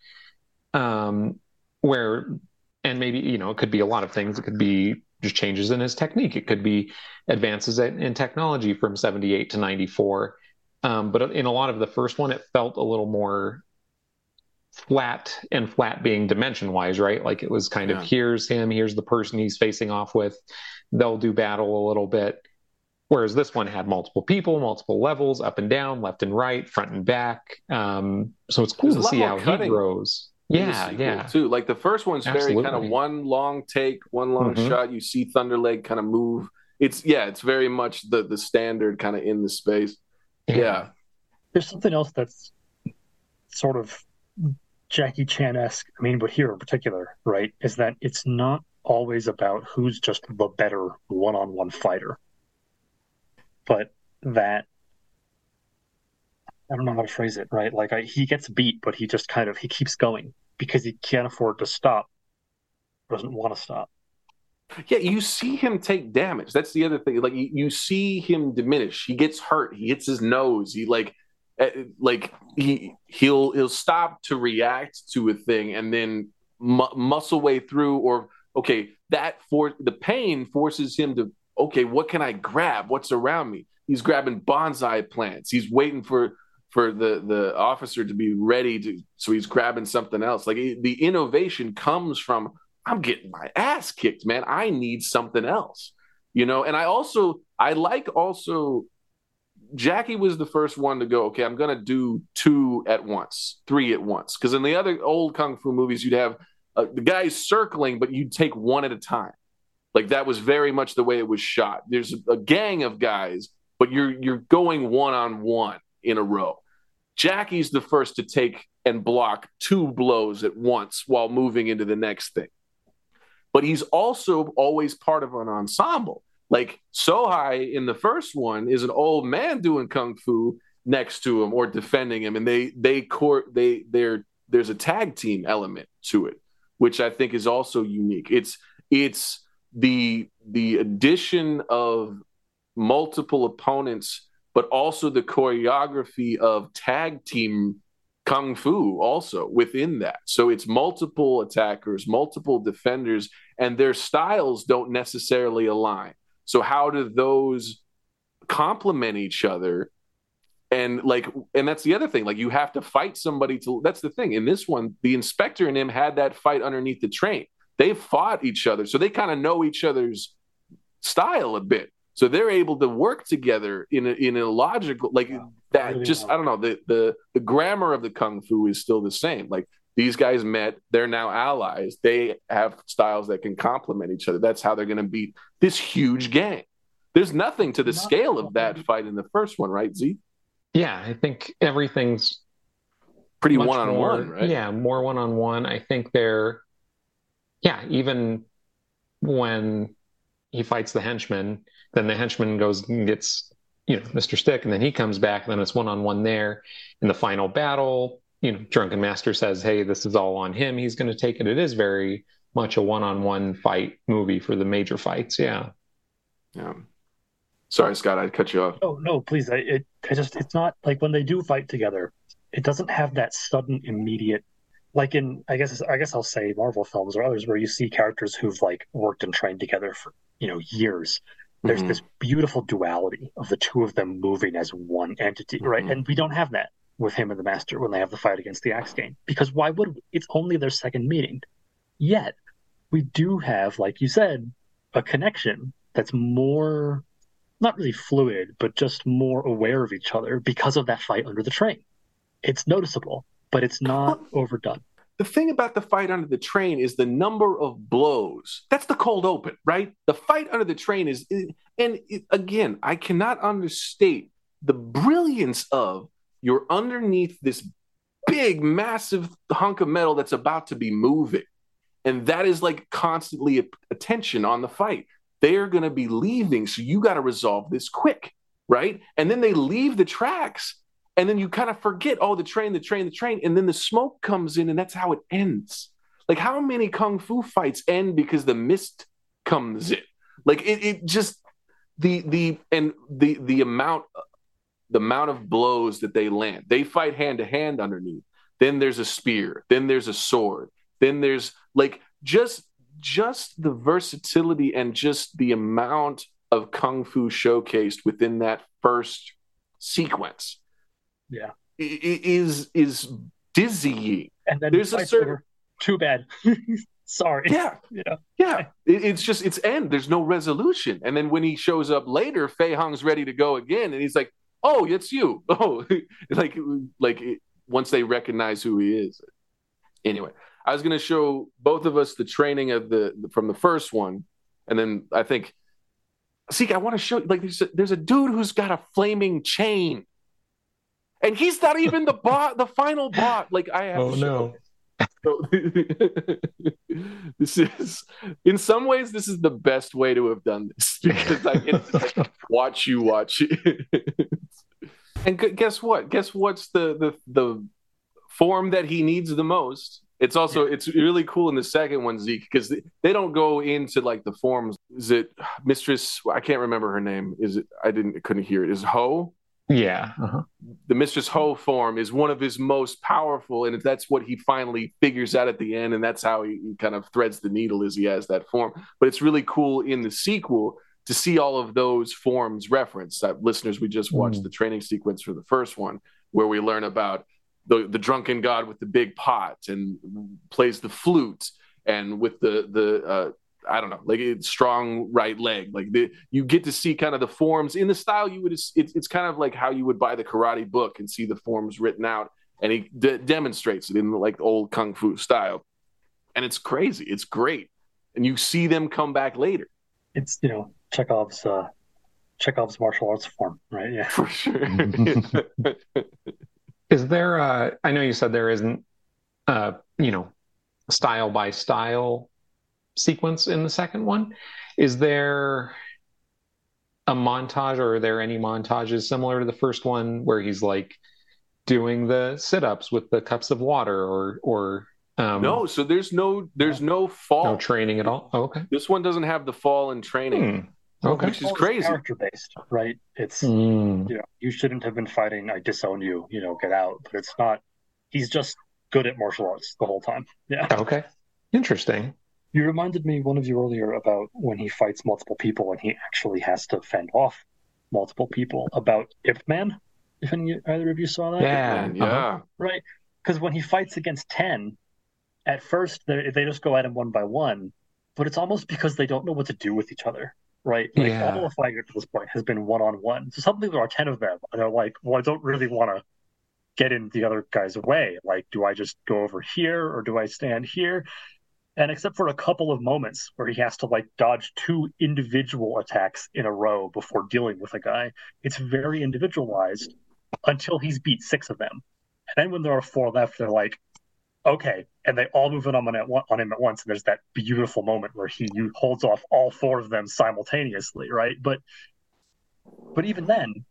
Um, where and maybe you know it could be a lot of things. It could be just changes in his technique. It could be advances in technology from 78 to 94. Um, but in a lot of the first one, it felt a little more flat and flat being dimension wise, right? Like it was kind yeah. of here's him, here's the person he's facing off with. They'll do battle a little bit. Whereas this one had multiple people, multiple levels, up and down, left and right, front and back. Um, so it's cool There's to see how cutting. he grows. Yeah, yeah. Too like the first one's Absolutely. very kind of one long take, one long mm-hmm. shot. You see Thunderleg kind of move. It's yeah, it's very much the the standard kind of in the space. Yeah. yeah. There's something else that's sort of Jackie Chan esque. I mean, but here in particular, right, is that it's not always about who's just the better one on one fighter, but that I don't know how to phrase it, right? Like I, he gets beat, but he just kind of he keeps going because he can't afford to stop. Doesn't want to stop. Yeah, you see him take damage. That's the other thing. Like you, you see him diminish. He gets hurt. He hits his nose. He like eh, like he he'll he'll stop to react to a thing and then mu- muscle way through or okay that for the pain forces him to okay what can i grab what's around me he's grabbing bonsai plants he's waiting for for the the officer to be ready to so he's grabbing something else. Like the innovation comes from i'm getting my ass kicked man. I need something else you know? And i also i like also jackie was the first one to go okay i'm gonna do two at once three at once. Because in the other old kung fu movies you'd have uh, the guys circling but you'd take one at a time. Like that was very much the way it was shot. There's a, a gang of guys but you're you're going one on one in a row. Jackie's the first to take and block two blows at once while moving into the next thing. But he's also always part of an ensemble. Like Sohai in the first one is an old man doing kung fu next to him or defending him, and they they court they they're there's a tag team element to it, which I think is also unique. It's it's the the addition of multiple opponents but also the choreography of tag team kung fu also within that. So it's multiple attackers, multiple defenders, and their styles don't necessarily align. So how do those complement each other? And like, and that's the other thing. Like, you have to fight somebody to. That's the thing. In this one, the inspector and him had that fight underneath the train. They fought each other, so they kind of know each other's style a bit. So they're able to work together in a, in a logical like that. Really just I don't know the the the grammar of the kung fu is still the same. Like these guys met, they're now allies. They have styles that can complement each other. That's how they're going to beat this huge gang. There's nothing to the scale of that fight in the first one, right, Z? Yeah, I think everything's pretty one on one, right? Yeah, more one on one. I think they're, yeah, even when he fights the henchman, then the henchman goes and gets, you know, Mr. Stick, and then he comes back, and then it's one on one there. In the final battle, you know, Drunken Master says, Hey, this is all on him. He's going to take it. It is very much a one on one fight movie for the major fights. Yeah. Yeah. Sorry, Scott, I cut you off. Oh, no, please. I, it, I just, it's not like when they do fight together, it doesn't have that sudden, immediate like in I guess I guess I'll say Marvel films or others where you see characters who've like worked and trained together for you know years. There's Mhm. this beautiful duality of the two of them moving as one entity, right? Mhm. And we don't have that with him and the Master when they have the fight against the Axe Gang because why would we? It's only their second meeting. Yet we do have, like you said, a connection that's more not really fluid, but just more aware of each other because of that fight under the train. It's noticeable, but it's not overdone. The thing about the fight under the train is the number of blows. That's the cold open, right? The fight under the train is, and it, again, I cannot understate the brilliance of you're underneath this big, massive hunk of metal that's about to be moving. And that is like constantly attention on the fight. They are going to be leaving. So you got to resolve this quick, right? And then they leave the tracks and then you kind of forget oh the train the train the train and then the smoke comes in and that's how it ends. Like how many kung fu fights end because the mist comes in? Like it, it just the the and the the amount the amount of blows that they land. They fight hand to hand underneath. Then there's a spear. Then there's a sword. Then there's like just just the versatility and just the amount of kung fu showcased within that first sequence Yeah. is is dizzying. And then There's a certain- over. Too bad. Sorry. Yeah, Yeah. yeah. It, it's just it's end. There's no resolution. And then when he shows up later, Fei Hong's ready to go again, and he's like, "Oh, it's you." Oh, like like once they recognize who he is. Anyway, I was going to show both of us the training of the from the first one, and then I think, see, I want to show you like there's a, there's a dude who's got a flaming chain, and he's not even the bot, the final bot. Like I have. Oh no. so, this is, in some ways, this is the best way to have done this because I get to like, watch you watch it. and gu- guess what? Guess what's the the the form that he needs the most? It's also it's really cool in the second one, Zeke, because they, they don't go into like the forms. Is it Mistress? I can't remember her name. Is it? I didn't couldn't hear it. Is Ho? Yeah. Uh-huh. the Mistress Ho form is one of his most powerful, and if that's what he finally figures out at the end, and that's how he, he kind of threads the needle as he has that form. But it's really cool in the sequel to see all of those forms referenced. Uh, listeners, we just watched Mm. the training sequence for the first one, where we learn about the the drunken god with the big pot and plays the flute, and with the the uh, I don't know, like it's strong right leg. Like the, you get to see kind of the forms in the style you would. It's, it's kind of like how you would buy the karate book and see the forms written out, and he de- demonstrates it in like the old kung fu style, and it's crazy. It's great, and you see them come back later It's you know Chekhov's uh, Chekhov's martial arts form, right? Yeah. for sure. Is there uh I know you said there isn't uh, you know, style by style sequence in the second one. Is there a montage or are there any montages similar to the first one where he's like doing the sit-ups with the cups of water or or um no, so there's no there's no fall. no training at all? Oh, okay. this one doesn't have the fall in training. Hmm. Okay. Which is crazy. Character based, right? It's Hmm. you know you shouldn't have been fighting. I disown you. You know, get out. But it's not. He's just good at martial arts the whole time. Yeah. Okay. Interesting. You reminded me one of you earlier about when he fights multiple people and he actually has to fend off multiple people. About Ip Man, if any either of you saw that, Yeah. Man, uh-huh. yeah. right? Because when he fights against ten, at first they they just go at him one by one, but it's almost because they don't know what to do with each other, right? Like Yeah. all the fighting up to this point has been one on one. So suddenly there are ten of them, and they're like, "Well, I don't really want to get in the other guy's way. Like, do I just go over here or do I stand here?" And except for a couple of moments where he has to like dodge two individual attacks in a row before dealing with a guy, it's very individualized until he's beat six of them. And then when there are four left, they're like, okay. And they all move in on, on him at once. And there's that beautiful moment where he holds off all four of them simultaneously, right? But but even then,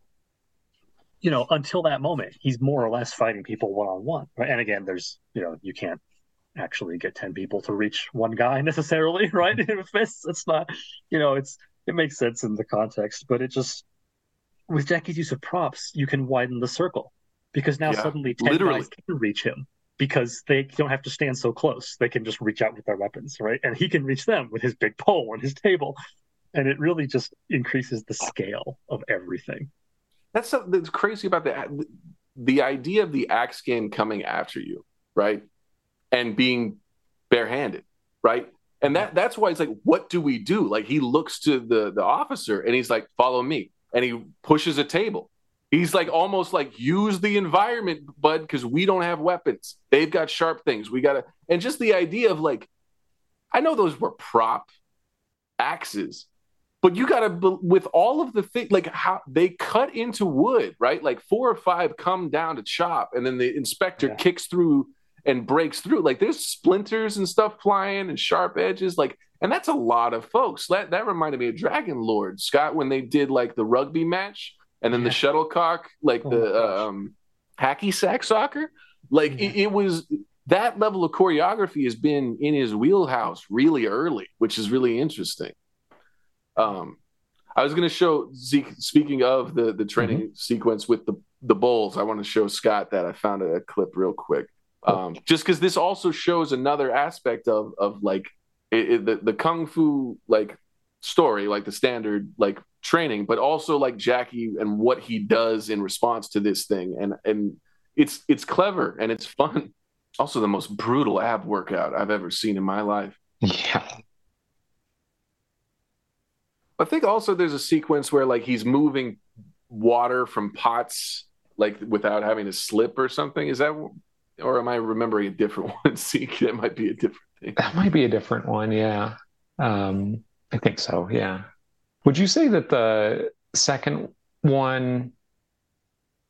you know, until that moment, he's more or less fighting people one on one. And again, there's you know, you can't actually get ten people to reach one guy necessarily, right? Mm-hmm. A. It's not you know, it's it makes sense in the context, but it just with Jackie's use of props, you can widen the circle because now Yeah, suddenly ten literally. guys can reach him. because they don't have to stand so close. They can just reach out with their weapons, right? And he can reach them with his big pole and his table. And it really just increases the scale of everything. That's something that's crazy about the the idea of the Axe Gang coming after you, right? And being barehanded, right? And that that's why it's like, what do we do? Like he looks to the the officer and he's like, follow me. And he pushes a table. He's like almost like use the environment, bud, because we don't have weapons. They've got sharp things. We gotta and just the idea of like, I know those were prop axes, but you gotta with all of the thing like how they cut into wood, right? Like four or five come down to chop, and then the inspector yeah. kicks through and breaks through. Like there's splinters and stuff flying and sharp edges. Like, and that's a lot of folks. That that reminded me of Dragon Lord Scott when they did like the rugby match and then yeah. the shuttlecock, like oh the um, hacky sack soccer. Like yeah. it, it, was that level of choreography has been in his wheelhouse really early, which is really interesting. Um, I was going to show Zeke. Speaking of the the training mm-hmm. sequence with the the bulls, I want to show Scott that I found a, a clip real quick um, just because this also shows another aspect of of like it, it, the the kung fu like story, like the standard like training, but also like Jackie and what he does in response to this thing, and and it's it's clever and it's fun. Also, the most brutal ab workout I've ever seen in my life. Yeah. I think also there's a sequence where like he's moving water from pots like without having to slip or something. Is that or am I remembering a different one? See, that might be a different thing. That might be a different one. Yeah, um, I think so. Yeah. Would you say that the second one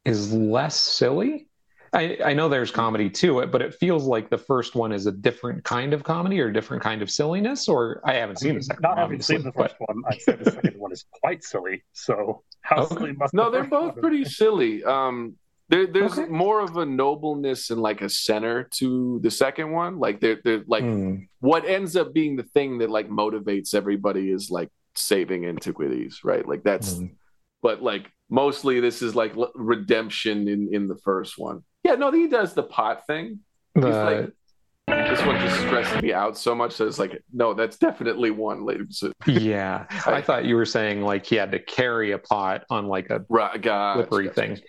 is less silly? I, I know there's comedy to it, but it feels like the first one is a different kind of comedy or a different kind of silliness. Or I haven't seen I mean, the second. Not one, having seen the first but... one, I'd say the second one is quite silly. So how okay. silly must? No, the they're both pretty silly. Um, there, there's okay. more of a nobleness and like a center to the second one. Like they're, they're like mm. what ends up being the thing that like motivates everybody is like saving antiquities, right? Like that's, mm. but like mostly this is like redemption in in the first one. Yeah, no, he does the pot thing. He's like, this one just stressed me out so much that it's like, no, that's definitely one yeah, I, I, thought you were saying like he had to carry a pot on like a right, slippery thing.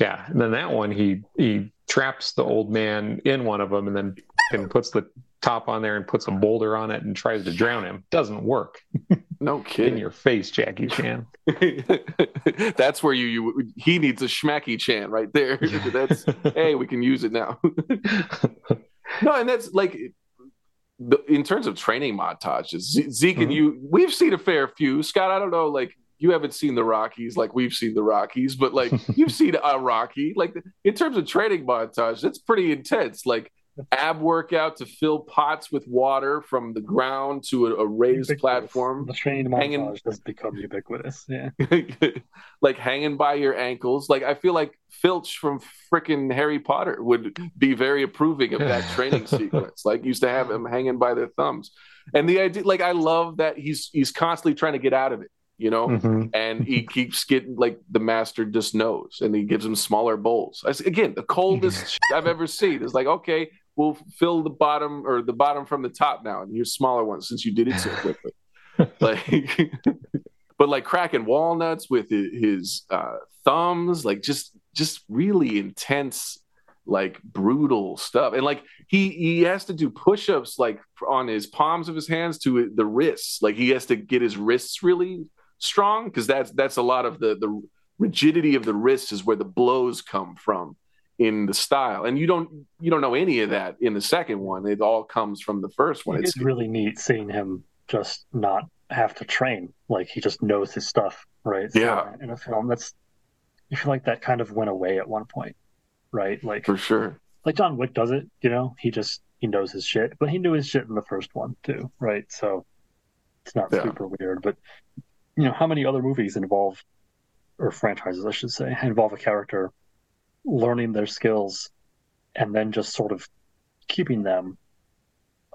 Yeah, and then that one he he traps the old man in one of them, and then and puts the top on there and puts a boulder on it and tries to drown him. Doesn't work. No kidding. in your face, Jackie Chan. That's where you, you he needs a schmacky Chan right there. That's hey, we can use it now. no, and that's like in terms of training montages, Zeke and mm-hmm. you, we've seen a fair few. Scott, I don't know, like you haven't seen the Rockies like we've seen the Rockies, but like you've seen a Rocky. Like in terms of training montage, that's pretty intense. Like ab workout to fill pots with water from the ground to a, a raised ubiquitous. platform. The training hanging... montage has become ubiquitous. Yeah, like hanging by your ankles. Like I feel like Filch from freaking Harry Potter would be very approving of that training sequence. Like used to have him hanging by their thumbs, and the idea, like I love that he's he's constantly trying to get out of it you know, mm-hmm. and he keeps getting like the master just knows, and he gives him smaller bowls. I, again, the coldest I've ever seen. It's like, okay, we'll fill the bottom or the bottom from the top now, and here's smaller ones since you did it so quickly. like, but like cracking walnuts with his uh, thumbs, like just just really intense like brutal stuff and like he he has to do push-ups like on his palms of his hands to the wrists like he has to get his wrists really strong because that's that's a lot of the the rigidity of the wrist is where the blows come from in the style. And you don't you don't know any of that in the second one. It all comes from the first one. It's, really neat seeing him just not have to train. Like he just knows his stuff right? Yeah. in a film that's you feel like that kind of went away at one point right? Like for sure. like john wick does it you know? He just he knows his shit but he knew his shit in the first one too right? So it's not yeah. super weird but you know, how many other movies involve, or franchises, I should say, involve a character learning their skills and then just sort of keeping them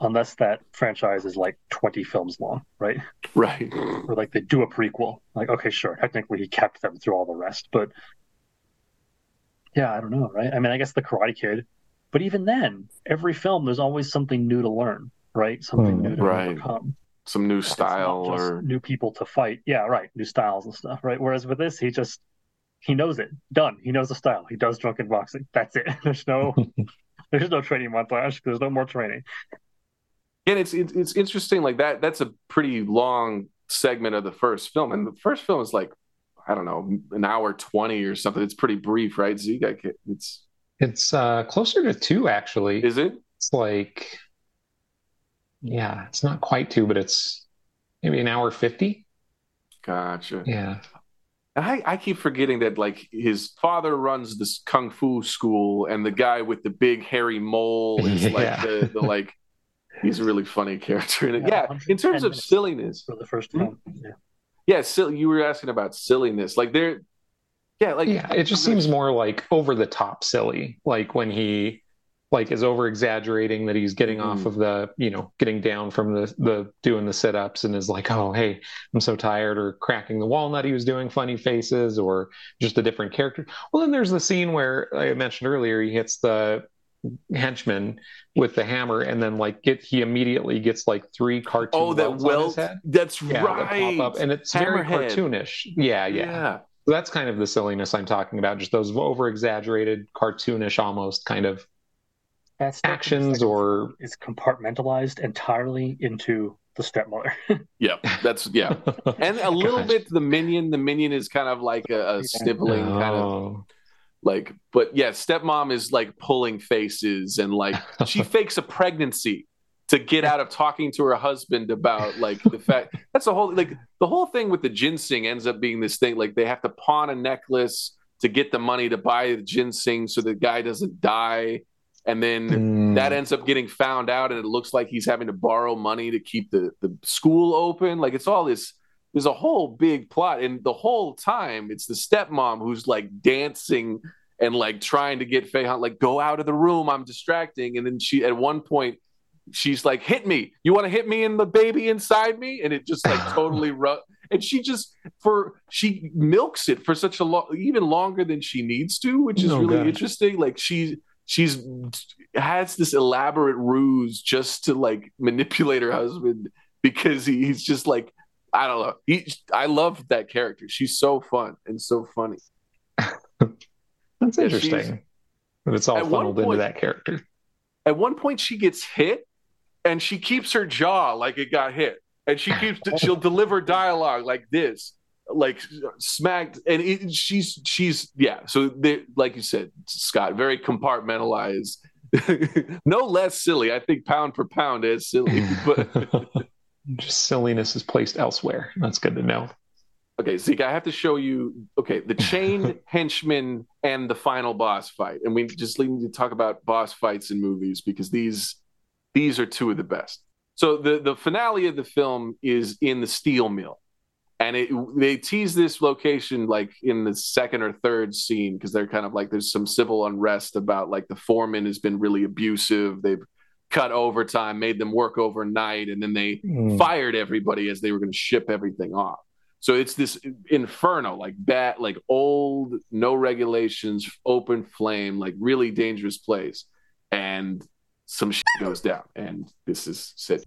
unless that franchise is like 20 films long, right? Right. Or like they do a prequel. Like, okay, sure, technically he kept them through all the rest, but yeah, I don't know, right? I mean, I guess the Karate Kid But even then, every film there's always something new to learn, right? Something Hmm. new to Right. overcome. Some new It's style or new people to fight. Yeah, right. New styles and stuff, right? Whereas with this, he just he knows it. Done. He knows the style. He does drunken boxing. That's it. There's no there's no training montage. There's no more training. and it's, it's it's interesting like that that's a pretty long segment of the first film and the first film is like i don't know an hour 20 or something it's pretty brief right so you got it's It's uh, closer to two, actually. is it It's like, yeah, it's not quite two, but it's maybe an hour 50. gotcha Yeah. I, I keep forgetting that like his father runs this kung fu school and the guy with the big hairy mole is like Yeah. the, the like he's a really funny character in it Yeah, yeah in terms of silliness For the first Hmm? film. Yeah. yeah silly, you were asking about silliness like they're yeah like yeah, it just seems more like over the top silly. Like when he like is over exaggerating that he's getting off Mhm. of the, you know, getting down from the the doing the sit-ups and is like, "Oh, hey, I'm so tired," or cracking the walnut he was doing funny faces or just a different character. Well, then there's the scene where I mentioned earlier he hits the henchman with the hammer and then like get he immediately gets like three cartoon oh that well that's Yeah, that right pop up and it's very cartoonish. Yeah, yeah. yeah. So that's kind of the silliness I'm talking about, just those over exaggerated, cartoonish almost kind of That stuff in the actions or film is compartmentalized entirely into the stepmother. Yeah, that's yeah, and a little Gosh. bit the minion. The minion is kind of like a, a sniveling kind of like, but yeah, stepmom is like pulling faces and like she fakes a pregnancy to get out of talking to her husband about like the fact that's the whole like the whole thing with the ginseng ends up being this thing like they have to pawn a necklace to get the money to buy the ginseng so the guy doesn't die and then Mm. that ends up getting found out and it looks like he's having to borrow money to keep the, the school open. Like it's all this there's a whole big plot. And the whole time it's the stepmom who's like dancing and like trying to get Fei Hong like go out of the room I'm distracting. And then she at one point she's like hit me. You want to hit me and the baby inside me? And it just like totally ru- and she just for she milks it for such a long even longer than she needs to which is Oh, really God. interesting. Like she she's has this elaborate ruse just to like manipulate her husband because he, he's just like I don't know. He, I love that character. She's so fun and so funny. That's interesting. she's- But it's all funneled into that character. At one point, she gets hit, and she keeps her jaw like it got hit, and she keeps she'll deliver dialogue like this, like smacked, and it, she's she's yeah. So they, like you said, Scott, very compartmentalized. no less silly. I think pound for pound is silly, but just silliness is placed elsewhere. That's good to know. Okay, Zeke, I have to show you. Okay, the chain henchman and the final boss fight, and we just need to talk about boss fights in movies because these these are two of the best. So the the finale of the film is in the steel mill, and it they tease this location like in the second or third scene because they're kind of like there's some civil unrest about like the foreman has been really abusive. They've cut overtime, made them work overnight, and then they Mm. fired everybody as they were going to ship everything off. So it's this inferno, like bad, like old, no regulations, open flame, like really dangerous place. And some shit goes down, and this is set.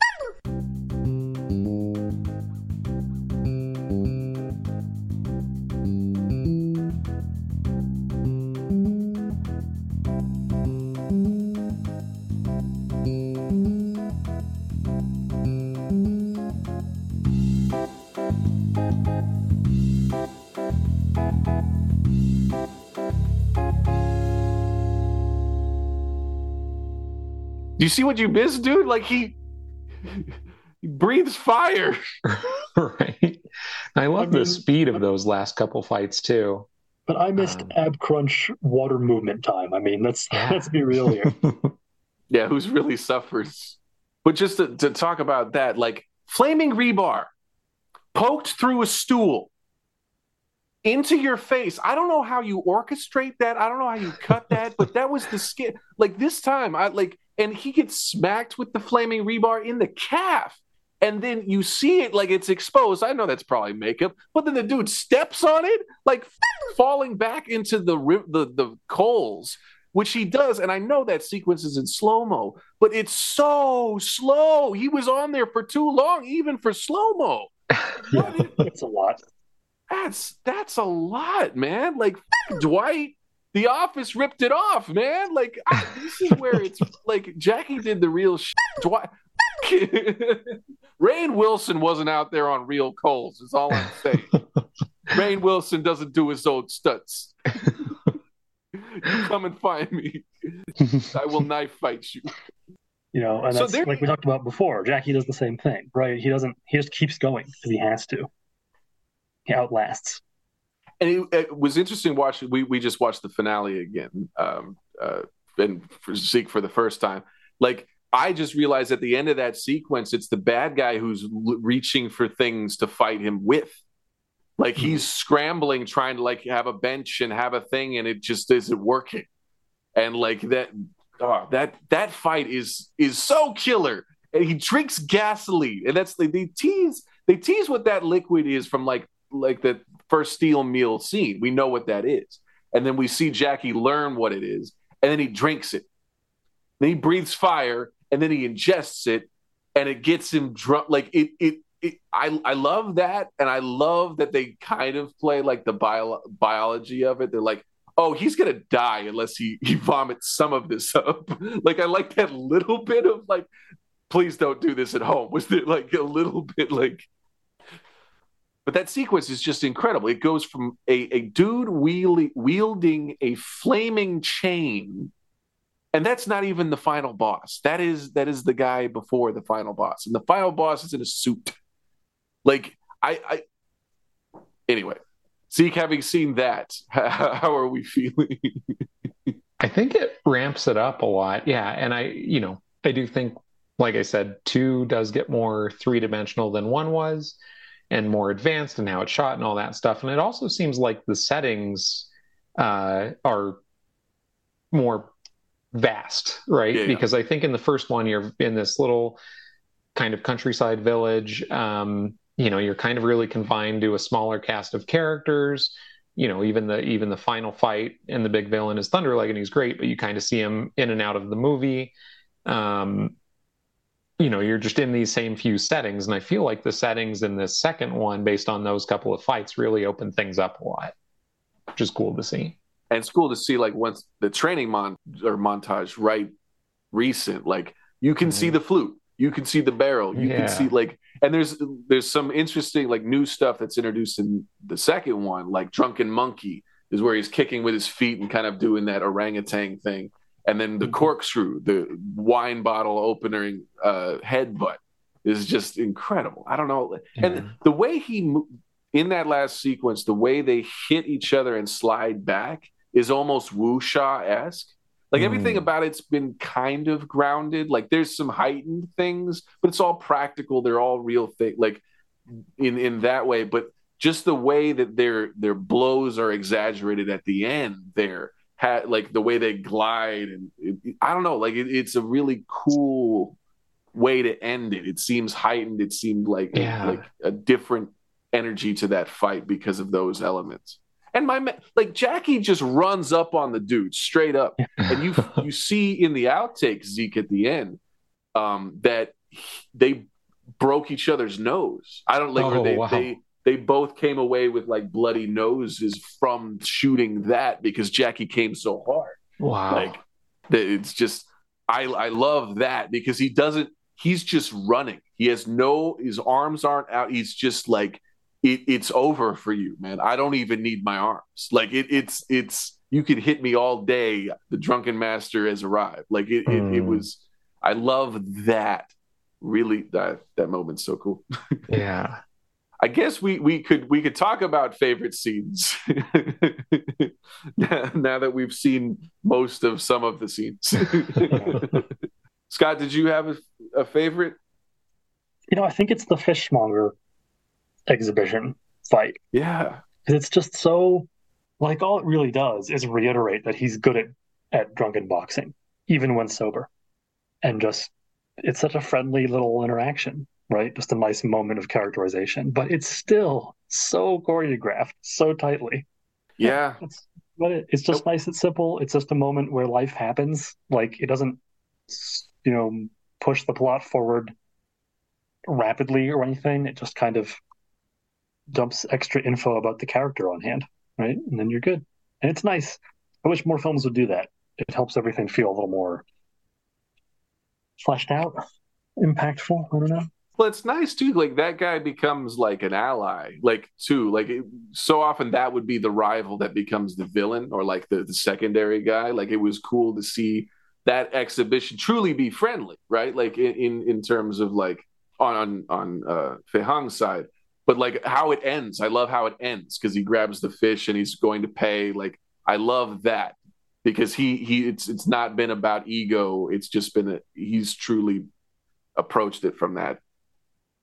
You see what you missed, dude? Like he, he breathes fire. right. I love I mean- the speed of those last couple fights too. But I missed Um, ab crunch water movement time. I mean, let's Yeah. let's be real here. Yeah, who's really suffers. But just to, to talk about that, like flaming rebar poked through a stool into your face. I don't know how you orchestrate that. I don't know how you cut that, but that was the skin. Like this time, I like, and he gets smacked with the flaming rebar in the calf. And then you see it like it's exposed. I know that's probably makeup, but then the dude steps on it, like falling back into the the the coals which he does. And I know that sequence is in slow mo, but it's so slow. He was on there for too long, even for slow mo. Yeah, it's a lot. That's that's a lot, man. Like Dwight, The Office ripped it off, man. Like I, this is where it's like Jackie did the real shit. Dwight. Rainn Wilson wasn't out there on real coals. Is all I'm saying. Rainn Wilson doesn't do his own stunts. you come and find me. I will knife fight you. You know, and So that's like we talked about before. Jackie does the same thing, right? He doesn't. He just keeps going because he has to. He outlasts. And it, it was interesting watching. We we just watched the finale again, um, uh, and for Zeke for the first time. Like I just realized at the end of that sequence, it's the bad guy who's l- reaching for things to fight him with. Like he's scrambling, trying to like have a bench and have a thing, and it just isn't working. And like that, oh, that that fight is is so killer. And he drinks gasoline, and that's they, they tease they tease what that liquid is from like like the first steel meal scene. We know what that is. And then we see Jackie learn what it is, and then he drinks it. Then he breathes fire, and then he ingests it, and it gets him drunk. Like it, it, it. I, I love that, and I love that they kind of play like the bio, biology of it. They're like, oh, he's gonna die unless he he vomits some of this up. like I like that little bit of like, please don't do this at home. Was there like a little bit like but that sequence is just incredible. It goes from a, a dude wielding a flaming chain, and that's not even the final boss. That is that is the guy before the final boss, and the final boss is in a suit. Like I, I anyway. Zeke, having seen that, how are we feeling? I think it ramps it up a lot. Yeah. And I, you know, I do think, like I said, two does get more three dimensional than one was and more advanced and how it's shot and all that stuff. And it also seems like the settings uh, are more vast, right? Yeah, yeah. Because I think in the first one, you're in this little kind of countryside village. Um, you know, you're kind of really confined to a smaller cast of characters you know even the even the final fight and the big villain is Thunderleg and he's great, but you kind of see him in and out of the movie. Um, you know, you're just in these same few settings, and I feel like the settings in this second one, based on those couple of fights, really open things up a lot, which is cool to see. and it's cool to see like once the training mon or montage right recent like you can see Mhm. the flute you can see the barrel you Yeah. can see like and there's there's some interesting like new stuff that's introduced in the second one like drunken monkey is where he's kicking with his feet and kind of doing that orangutan thing and then the Mhm. corkscrew the wine bottle opening uh headbutt is just incredible i don't know and the way he in that last sequence, the way they hit each other and slide back is almost wuxia esque. Like everything Mm. about it's been kind of grounded. Like there's some heightened things, but it's all practical. They're all real thing. Like in in that way, but just the way that their their blows are exaggerated at the end. There, ha- like the way they glide, and it, I don't know. Like it, it's a really cool way to end it. It seems heightened. It seemed like Yeah. like a different energy to that fight because of those elements. And my like Jackie just runs up on the dude straight up, and you you see in the outtakes Zeke at the end um, that he- they broke each other's nose. I don't like Oh, they, wow. they they both came away with like bloody noses from shooting that because Jackie came so hard. wow. Like it's just I I love that because he doesn't he's just running. He has no his arms aren't out. He's just like it, it's over for you, man. I don't even need my arms. Like it, it's it's you could hit me all day. The drunken master has arrived. Like it, it, it Mm. was. I love that. Really, that that moment's so cool. yeah. I guess we we could we could talk about favorite scenes. Now, now that we've seen most of some of the scenes. Scott, did you have a, a favorite? You know, I think it's the fishmonger exhibition fight. Yeah, because it's just so like all it really does is reiterate that he's good at at drunken boxing, even when sober, and just it's such a friendly little interaction, right? Just a nice moment of characterization, but it's still so choreographed, so tightly. yeah. It's about it. It's just nice and simple. It's just a moment where life happens. Like it doesn't, you know, push the plot forward rapidly or anything. It just kind of dumps extra info about the character on hand, right? And then you're good. And it's nice. I wish more films would do that. It helps everything feel a little more fleshed out, impactful. I don't know. Well, it's nice too. Like that guy becomes like an ally, like too. Like it, so often that would be the rival that becomes the villain or like the, the secondary guy. Like it was cool to see that exhibition truly be friendly, right? Like in in, terms of like on on on uh, Fei Hong's side, but like how it ends. I love how it ends because he grabs the fish and he's going to pay. Like I love that because he he it's it's not been about ego. It's just been a, he's truly approached it from that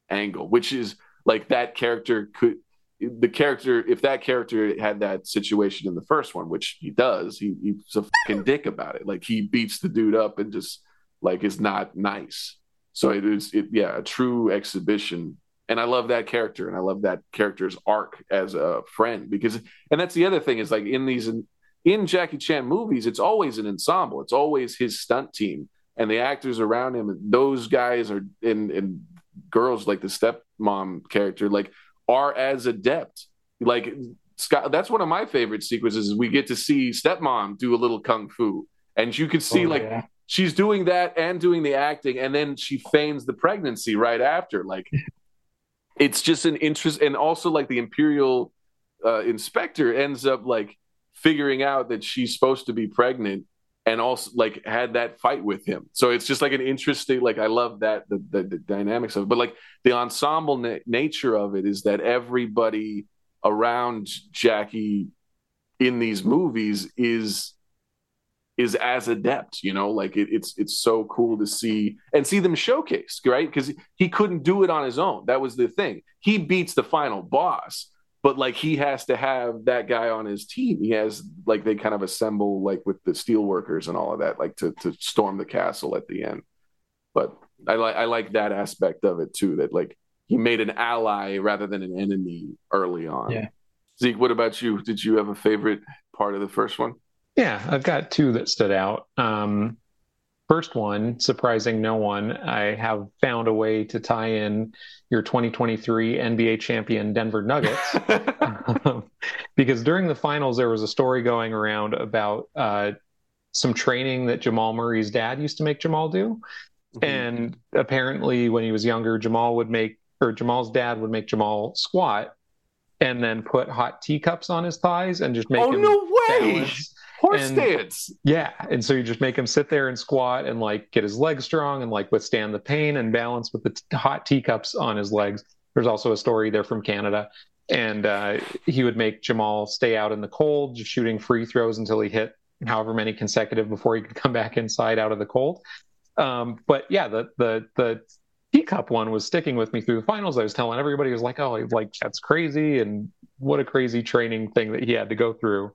angle, which is like that character could the character if that character had that situation in the first one, which he does, he, he's a fucking dick about it. Like he beats the dude up and just like is not nice. So it is it yeah, a true exhibition. And I love that character and I love that character's arc as a friend because and that's the other thing is like in these in Jackie Chan movies, it's always an ensemble. It's always his stunt team and the actors around him. Those guys are in in girls like the stepmom character like are as adept. Like Scott, that's one of my favorite sequences. Is we get to see stepmom do a little kung fu, and you can see oh, like yeah. she's doing that and doing the acting, and then she feigns the pregnancy right after. Like it's just an interest, and also like the imperial uh, inspector ends up like figuring out that she's supposed to be pregnant and also like had that fight with him. So it's just like an interesting, like I love that the, the, the dynamics of it, but like the ensemble na- nature of it is that everybody around Jackie in these movies is is as adept, you know, like it, it's it's so cool to see and see them showcased, right? Because he couldn't do it on his own. That was the thing. He beats the final boss, but like he has to have that guy on his team. He has like they kind of assemble like with the steel workers and all of that, like to to storm the castle at the end. But I like I like that aspect of it too. That like he made an ally rather than an enemy early on. Yeah. Zeke, what about you? Did you have a favorite part of the first one? Yeah, I've got two that stood out. Um, first one, surprising no one, I have found a way to tie in your 2023 NBA champion Denver Nuggets. because during the finals, there was a story going around about uh, some training that Jamal Murray's dad used to make Jamal do. Mm-hmm. And apparently, when he was younger, Jamal would make, or Jamal's dad would make Jamal squat and then put hot teacups on his thighs and just make him oh, him no way. balance horse and, stance. Yeah, and so you just make him sit there and squat and like get his legs strong and like withstand the pain and balance with the t- hot teacups on his legs. There's also a story there from Canada, and uh, he would make Jamal stay out in the cold, just shooting free throws until he hit however many consecutive before he could come back inside out of the cold. Um, but yeah, the the the teacup one was sticking with me through the finals. I was telling everybody, was like, oh, like that's crazy, and what a crazy training thing that he had to go through.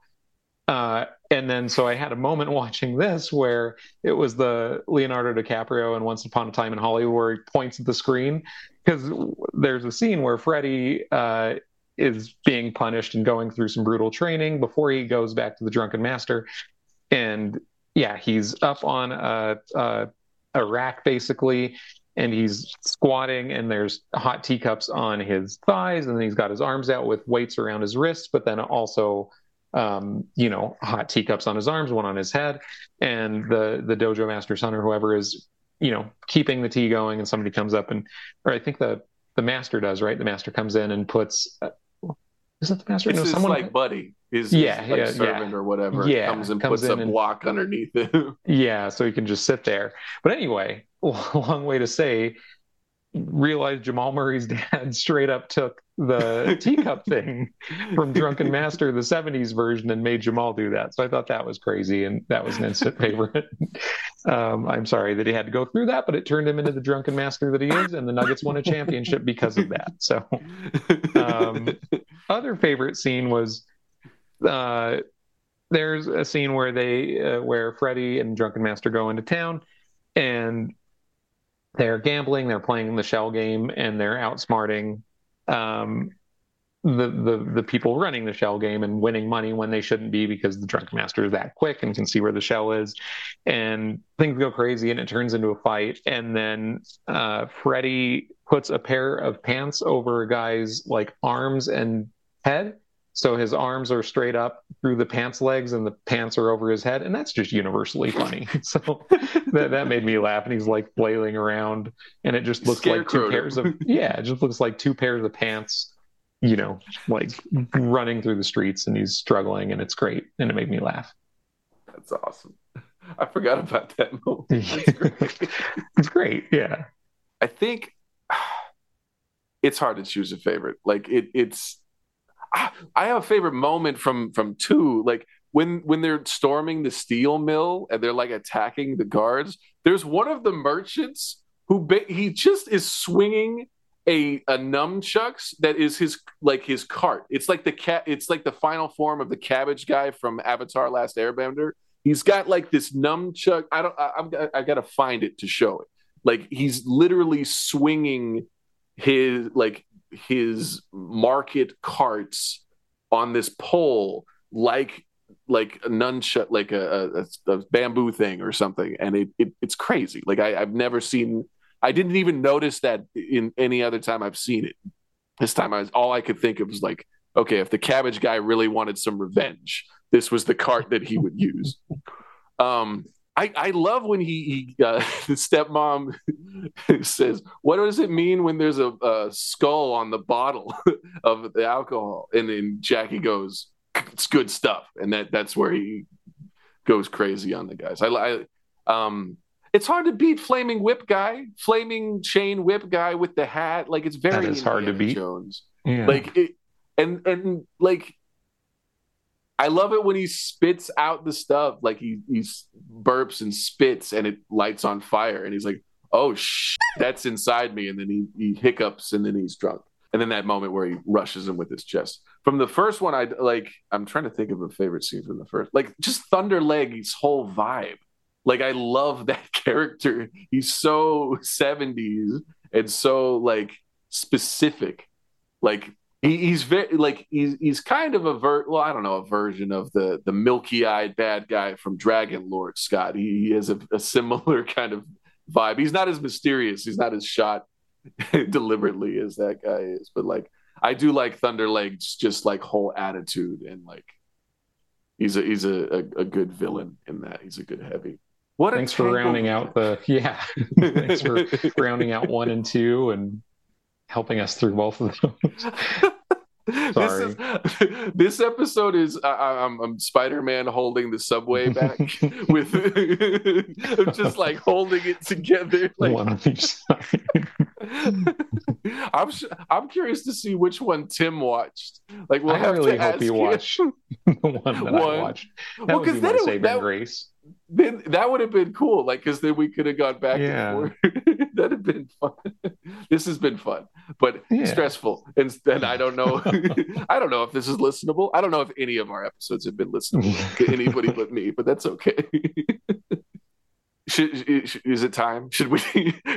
Uh, and then so I had a moment watching this where it was the Leonardo DiCaprio and Once Upon a Time in Hollywood where he points at the screen because there's a scene where Freddie uh, is being punished and going through some brutal training before he goes back to the Drunken Master, and yeah, he's up on a, a, a rack basically, and he's squatting and there's hot teacups on his thighs and he's got his arms out with weights around his wrists but then also um, you know, hot teacups on his arms, one on his head, and the the dojo master son or whoever is, you know, keeping the tea going, and somebody comes up and, or I think the the master does, right? The master comes in and puts. Uh, is it the master? It's no, someone like buddy, is yeah, his, like, yeah, servant yeah. or whatever, yeah, comes and comes puts a and, block underneath it. yeah, so he can just sit there. But anyway, long way to say realized Jamal Murray's dad straight up took the teacup thing from Drunken Master, the 70s version, and made Jamal do that. So I thought that was crazy, and that was an instant favorite. um, I'm sorry that he had to go through that, but it turned him into the Drunken Master that he is, and the Nuggets won a championship because of that. So, um, other favorite scene was. Uh, there's a scene where they uh, where Freddie and Drunken Master go into town and they're gambling, they're playing the shell game, and they're outsmarting um, the, the the people running the shell game and winning money when they shouldn't be because the drunk master is that quick and can see where the shell is. And things go crazy and it turns into a fight. And then uh, freddy puts a pair of pants over a guy's like arms and head so his arms are straight up through the pants legs and the pants are over his head and that's just universally funny so that, that made me laugh and he's like flailing around and it just looks like two pairs of yeah it just looks like two pairs of pants you know, like running through the streets and he's struggling and it's great and it made me laugh. That's awesome. I forgot about that moment. It's great. it's great. Yeah. I think it's hard to choose a favorite. Like it, it's, Ah, I have a favorite moment from from two. Like when when they're storming the steel mill and they're like attacking the guards. There's one of the merchants who ba- he just is swinging a a nunchucks that is his like his cart. It's like the cat. It's like the final form of the cabbage guy from Avatar: Last Airbender. He's got like this nunchuck. I don't. I, I'm. I got to find it to show it. Like he's literally swinging his like his market carts on this pole like like a nunchuck like a, a, a, bamboo thing or something and it, it it's crazy like I, i've never seen I didn't even notice that in any other time I've seen it. This time, I was all I could think of was like, okay, if the cabbage guy really wanted some revenge, this was the cart that he would use. Um, I, I love when he, he uh, the stepmom says, "What does it mean when there's a, a skull on the bottle of the alcohol?" And then Jackie goes, "It's good stuff," and that that's where he goes crazy on the guys. I, I um, it's hard to beat Flaming Whip guy, Flaming Chain Whip guy with the hat. Like it's very that is hard to beat. Jones. Yeah. Like it, and and like I love it when he spits out the stuff. Like he he burps and spits and it lights on fire and he's like, "Oh sh, that's inside me." And then he he hiccups and then he's drunk. And then that moment where he rushes him with his chest. From the first one, I like. I'm trying to think of a favorite scene from the first. Like just Thunder Leg's whole vibe like I love that character. He's so 70s and so like specific. Like he, he's very like he's he's kind of a ver well, I don't know, a version of the the milky eyed bad guy from Dragon Lord Scott. He, he has a, a similar kind of vibe. He's not as mysterious, he's not as shot deliberately as that guy is, but like I do like Thunderleg's just like whole attitude and like he's a he's a, a, a, good villain in that. He's a good heavy. What thanks for rounding out the yeah. thanks for rounding out one and two and helping us through both of those. Sorry. This, is, this episode is I, am I'm, I'm Spider-Man holding the subway back with just like holding it together. Like, one on each side. I'm I'm curious to see which one Tim watched. Like, we'll I really hope he watched the one that one. I watched. That well, would be my saving that, grace then that would have been cool. Like, because then we could have gone back yeah. and forth. That'd have been fun. this has been fun, but yeah. stressful. And then I don't know. I don't know if this is listenable. I don't know if any of our episodes have been listenable to anybody but me. But that's okay. Should, is it time? Should we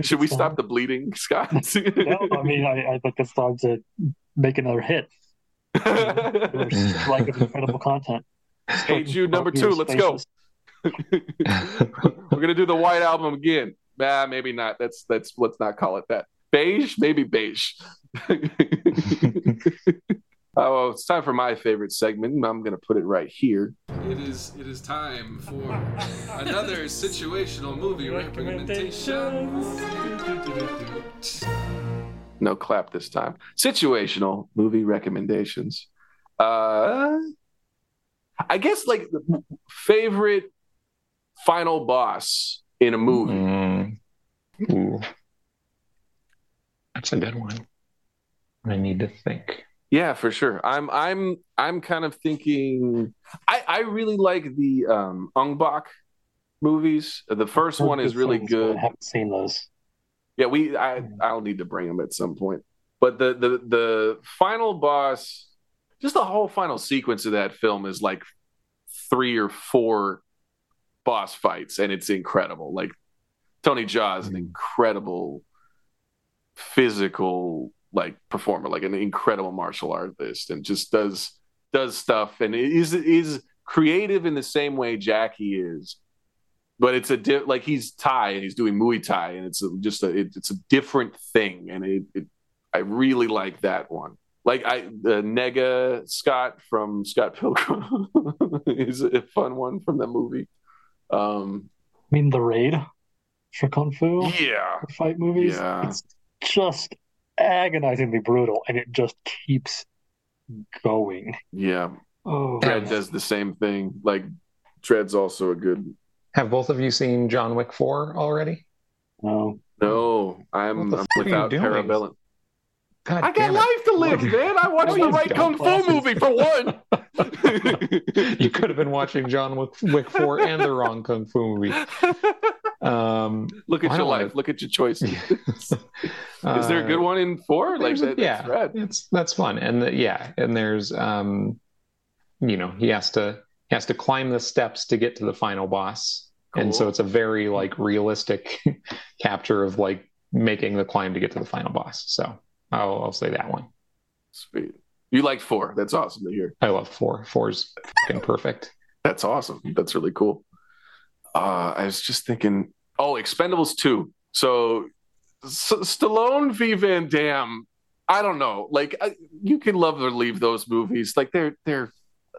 should we stop the bleeding, Scott? no, I mean I, I think it's time to make another hit. like incredible content. Hey Jude, number two, let's go. We're gonna do the White Album again. Nah, maybe not. That's that's let's not call it that. Beige, maybe beige. oh, it's time for my favorite segment. I'm gonna put it right here. It is it is time for another situational movie recommendation. No clap this time. Situational movie recommendations. Uh I guess like favorite final boss in a movie. Mm. Ooh. That's a good one. I need to think. Yeah, for sure. I'm I'm I'm kind of thinking I I really like the um Ong Bak movies. The first one is really good. I haven't seen those. Yeah, we I I'll need to bring them at some point. But the the the final boss just the whole final sequence of that film is like three or four boss fights, and it's incredible. Like Tony Jaa is an mm. incredible physical like performer, like an incredible martial artist, and just does does stuff and is is creative in the same way Jackie is. But it's a di- like he's Thai and he's doing Muay Thai, and it's a, just a it, it's a different thing, and it, it I really like that one. Like I the Nega Scott from Scott Pilgrim is a fun one from that movie. Um, I mean, The Raid for Kung Fu yeah, fight movies. Yeah. It's just agonizingly brutal, and it just keeps going. yeah. Oh, Dredd does the same thing. Like Dredd's also a good. Have both of you seen John Wick 4 already? no. No, I'm, What I'm f- are you without? Parabellum. God I got life to live, man. I watched the right kung fu movie for one. you could have been watching John Wick, Wick 4 and the wrong Kung Fu movie. Um, Look at your life. Look at your choices. Is there a good uh, one in four? Like that? yeah, That's rad. it's that's fun, and the, yeah, and there's um, you know, he has to he has to climb the steps to get to the final boss, and so it's a very like realistic capture of like making the climb to get to the final boss. So I'll I'll say that one. Sweet. You liked four. That's awesome to hear. I love four. Four's fucking perfect. That's awesome. That's really cool. Uh, I was just thinking, oh, Expendables 2. So S- Stallone v Van Damme. I don't know. Like I, you can love or leave those movies. Like they're they're.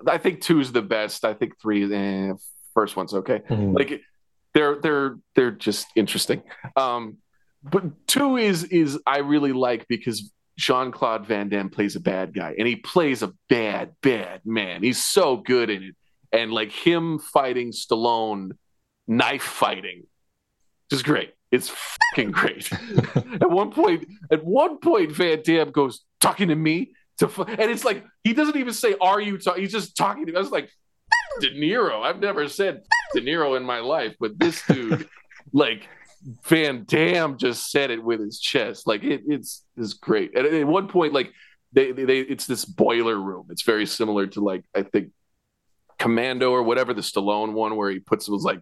I think two's the best. I think three. Eh, first one's okay. Like they're they're they're just interesting. Um, but two is is I really like because Jean Claude Van Damme plays a bad guy, and he plays a bad bad man. He's so good in it, and like him fighting Stallone, knife fighting, just great. It's fucking great. at one point, at one point, Van Damme goes talking to me to, fu-" and it's like he doesn't even say, "Are you?" talking? He's just talking to me. I was like, De Niro. I've never said De Niro in my life, but this dude, like Van Damme, just said it with his chest. Like it, it's it's great. And at one point, like they, they, they it's this boiler room. It's very similar to like I think Commando or whatever the Stallone one where he puts was like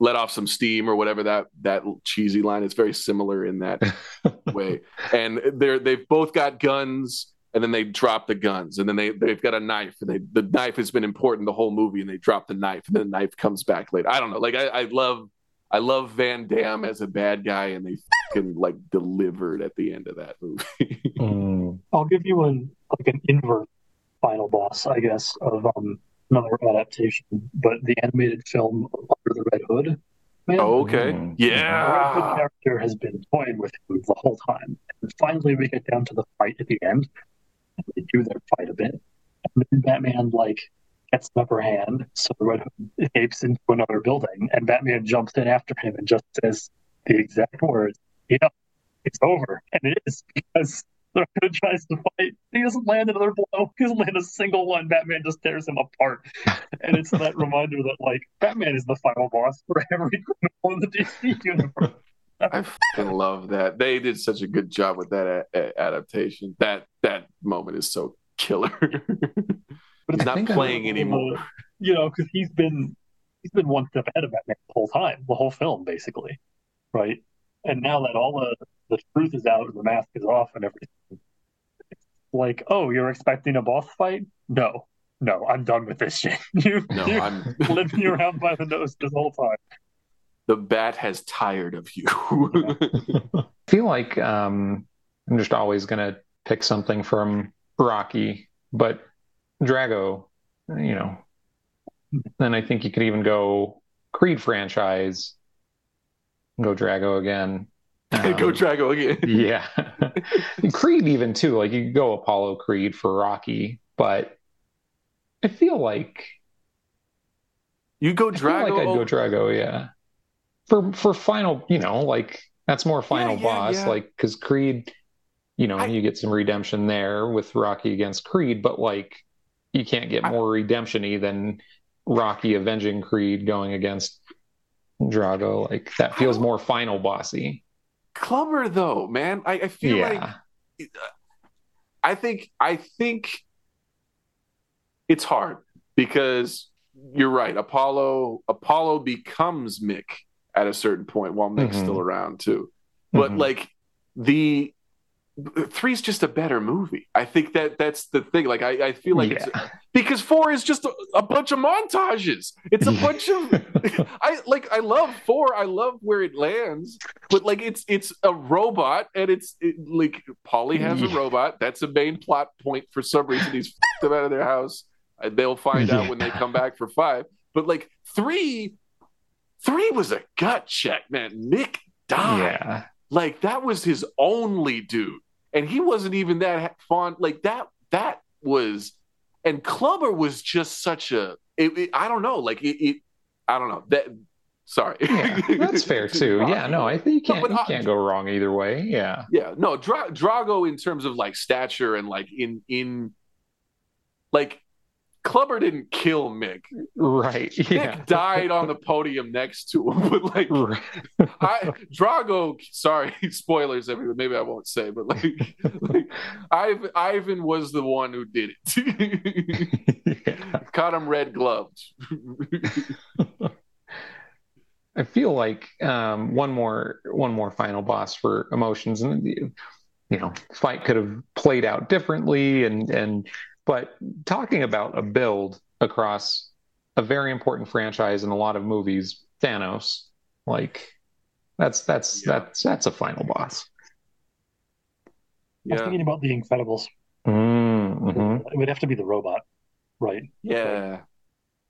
let off some steam or whatever that that cheesy line. It's very similar in that way. And they're they've both got guns and then they drop the guns and then they they've got a knife and they the knife has been important the whole movie and they drop the knife and then the knife comes back later. I don't know. Like I, I love I love Van Damme as a bad guy and they fucking like delivered at the end of that movie. Mm. I'll give you an like an invert final boss, I guess, of um another adaptation, but the animated film Under the Red Hood. Man, oh, okay. Mm. the Red Hood character has been toying with him the whole time, and finally we get down to the fight at the end. And they do their fight a bit, and then Batman like gets the upper hand, so the Red Hood escapes into another building, and Batman jumps in after him and just says the exact words, "Yep, it's over," and it is because. The Red Hood tries to fight. He doesn't land another blow. He doesn't land a single one. Batman just tears him apart. And it's that reminder that, like, Batman is the final boss for every criminal in the DC universe. I fucking love that. They did such a good job with that a- a- adaptation. That that moment is so killer. But it's I not playing anymore. Uh, you know, because he's been he's been one step ahead of Batman the whole time, the whole film, basically, right? And now that all the the truth is out and the mask is off and everything, it's like, oh, you're expecting a boss fight? No, no, I'm done with this shit. You, No, you I'm led me around by the nose this whole time. the bat has tired of you. I feel like um, I'm just always gonna pick something from Rocky, but Drago, you know. Then I think you could even go Creed franchise, go Drago again. Go Um, Drago again. Yeah. Creed even too. Like you could go Apollo Creed for Rocky, but I feel like You go I feel like Drago. I'd go Drago, yeah. For for final, you know, like that's more final yeah, boss, yeah. like because Creed, you know, I- you get some redemption there with Rocky against Creed, but like you can't get more redemption-y than Rocky avenging Creed going against Drago. Like that feels more final bossy. Clubber though, man. I, I feel like I think I think it's hard because you're right. Apollo Apollo becomes Mick at a certain point while Mick's Mhm. still around too. But Mhm. like the three's just a better movie. I think that that's the thing. Like I, I feel like Yeah. it's because four is just a, a bunch of montages. It's a bunch of I like I love four. I love where it lands, but like it's it's a robot and it's it, like Paulie has a robot. That's a main plot point for some reason. He's f***ed them out of their house. They'll find out when they come back for five. But like three, three was a gut check, man. Mick died yeah. like that was his only dude and he wasn't even that fond like that that was and clubber was just such a it, it- i don't know like it, it i don't know that sorry Yeah, that's fair too. Yeah, no, I think you can't but you can't go wrong either way. Yeah. yeah no Dra- drago in terms of like stature and like in in like clubber didn't kill mick Right. Yeah. mick died on the podium next to him but like Right. I Drago, sorry, spoilers everyone. Maybe I won't say, but like, like Ivan, Ivan was the one who did it. Yeah. Caught him red gloved. I feel like um, one more one more final boss for emotions, and you know, fight could have played out differently, and and but talking about a build across a very important franchise and a lot of movies, Thanos, like that's that's Yeah. that's that's a final boss. I was yeah, thinking about the Incredibles. Mm-hmm. It would have to be the robot, right? yeah,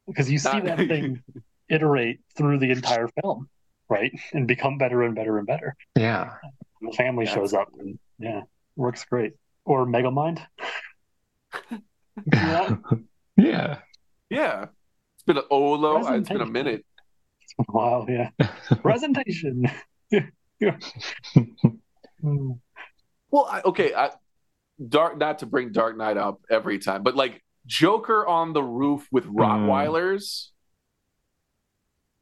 Because you see Not- that thing iterate through the entire film, right? And become better and better and better. Yeah, The family That's- shows up and yeah, works great. Or Megamind. yeah. yeah. yeah. It's been a Olo. It's been a Presentation. minute. Wow, yeah. Presentation. Mm. Well, I, okay, I, Dark. Not to bring Dark Knight up every time, but like Joker on the roof with Rottweilers.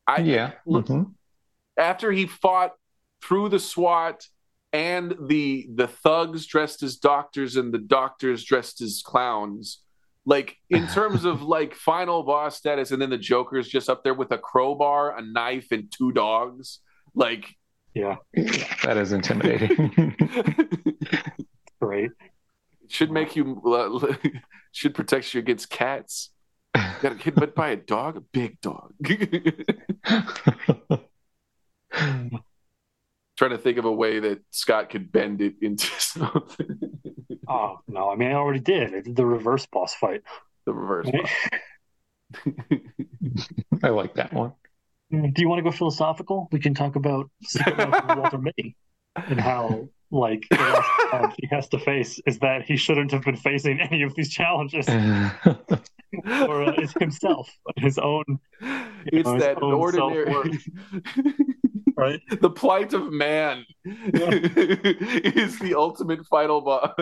I yeah. look- Mhm. after he fought through the SWAT and the the thugs dressed as doctors and the doctors dressed as clowns. Like in terms of like final boss status, and then the Joker's just up there with a crowbar, a knife, and two dogs. Like Yeah, That is intimidating. great. should make you uh, should protect you against cats. Got a kid bit by a dog, a big dog. Trying to think of a way that Scott could bend it into something. Oh no, I mean I already did. I did the reverse boss fight. the reverse. I like that one. Do you want to go philosophical? We can talk about Secret Life of Walter Mitty and how, like, the last he has to face is that he shouldn't have been facing any of these challenges, or uh, is himself, his own, it's know, his that own ordinary right? the plight of man is the ultimate final boss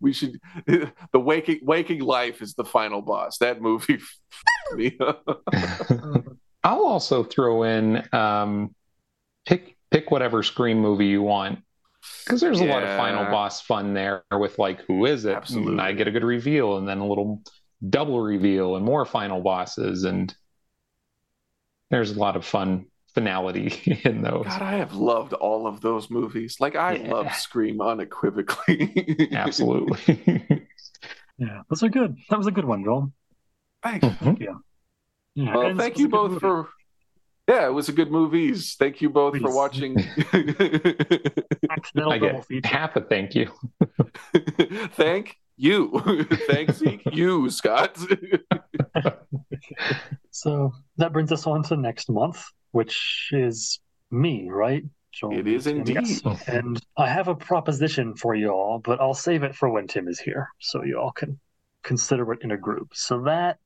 we should the waking waking life is the final boss that movie me. I'll also throw in um, pick pick whatever Scream movie you want because there's a lot of final boss fun there with like who is it? Absolutely. And I get a good reveal and then a little double reveal and more final bosses and there's a lot of fun finality in those. god i have loved all of those movies like i Yeah. love scream unequivocally Absolutely. Yeah, those are good. That was a good one, Joel. thanks mm-hmm. Yeah, well and thank this you was a good both movie. for yeah it was a good movies thank you both for watching I get half a thank you. Thank you. Thanks, you, Scott. So that brings us on to next month, which is me, right? Joel? It is indeed. Yes. And I have a proposition for you all, but I'll save it for when Tim is here, so you all can consider it in a group. So that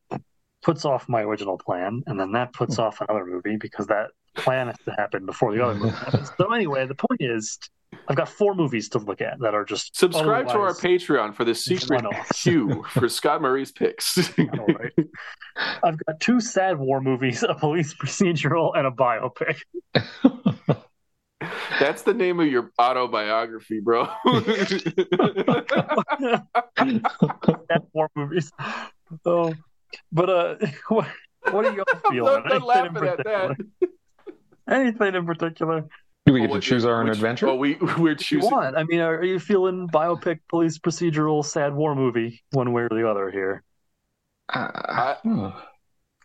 puts off my original plan, and then that puts hmm. off another movie because that plan has to happen before the other movie happens. So anyway, the point is, I've got four movies to look at that are just Subscribe to our Patreon for the secret queue for Scott Murray's picks. Right. I've got two sad war movies, a police procedural, and a biopic. That's the name of your autobiography, bro. sad war movies. Oh, but uh, what, what are you all feeling? Not- not in laughing at that. Anything in particular? Do we get to choose our own Which- adventure? Well, we we're If you choosing. want. I mean, are, are you feeling biopic, police procedural, sad war movie, one way or the other here? Uh, hmm. I'm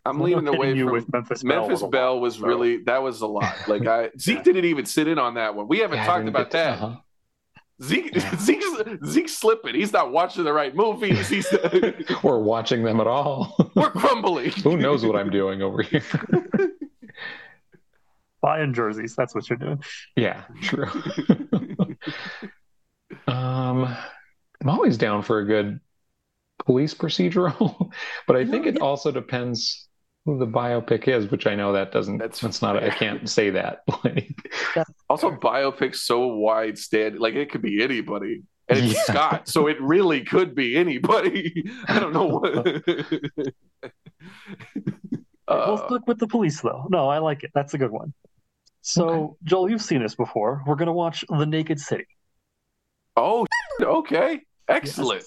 I'm leaning not away kidding you from with Memphis Belle. Memphis was Belle was so- really that was a lot. Like I Zeke didn't even sit in on that one. We haven't Yeah, talked about get to- that. uh-huh. Zeke Yeah. Zeke's Zeke's slipping. He's not watching the right movies. He's We're watching them at all. we're crumbling. Who knows what I'm doing over here? Buying jerseys. That's what you're doing. yeah, true. um, I'm always down for a good police procedural, but I think it also depends who the biopic is, which I know that doesn't. That's That's, not. I can't say that. Like, Also, biopics so wide stand like it could be anybody. And it's Yeah. Scott, so it really could be anybody. I don't know what. we'll Uh, stick with the police, though. No, I like it. That's a good one. So, Okay. Joel, you've seen this before. We're going to watch The Naked City. oh, okay, excellent,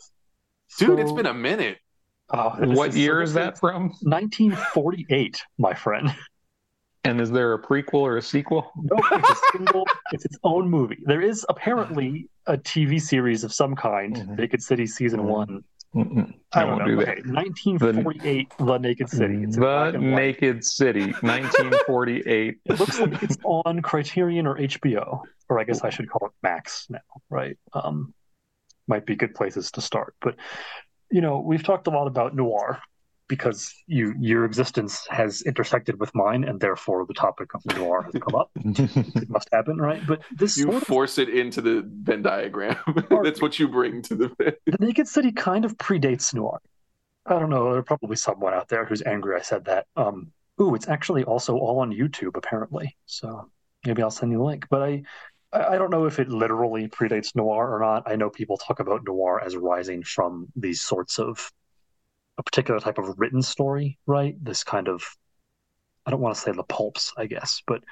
dude. It's been a minute. Oh, this what year is that from? 1948, my friend. And is there a prequel or a sequel? No, it's a single. it's its own movie. There is apparently a TV series of some kind, Mhm. Naked City season Mhm. one. Mm-mm. I I won't know. do that. Okay, 1948, The Naked City. It's The. Naked City, 1948. It looks like it's on Criterion or HBO, or I guess I should call it Max now, right? Um, might be good places to start. But you know, we've talked a lot about noir because you your existence has intersected with mine, and therefore the topic of noir has come up. It must happen, right? But this You sort of force it into the Venn diagram. That's what you bring to the Venn. the Naked City kind of predates noir. I don't know. There's probably someone out there who's angry I said that. Um, ooh, it's actually also all on YouTube apparently. So maybe I'll send you a link. But I, I I don't know if it literally predates noir or not. I know people talk about noir as rising from these sorts of a particular type of written story, right? This kind of, I don't want to say the pulps, I guess, but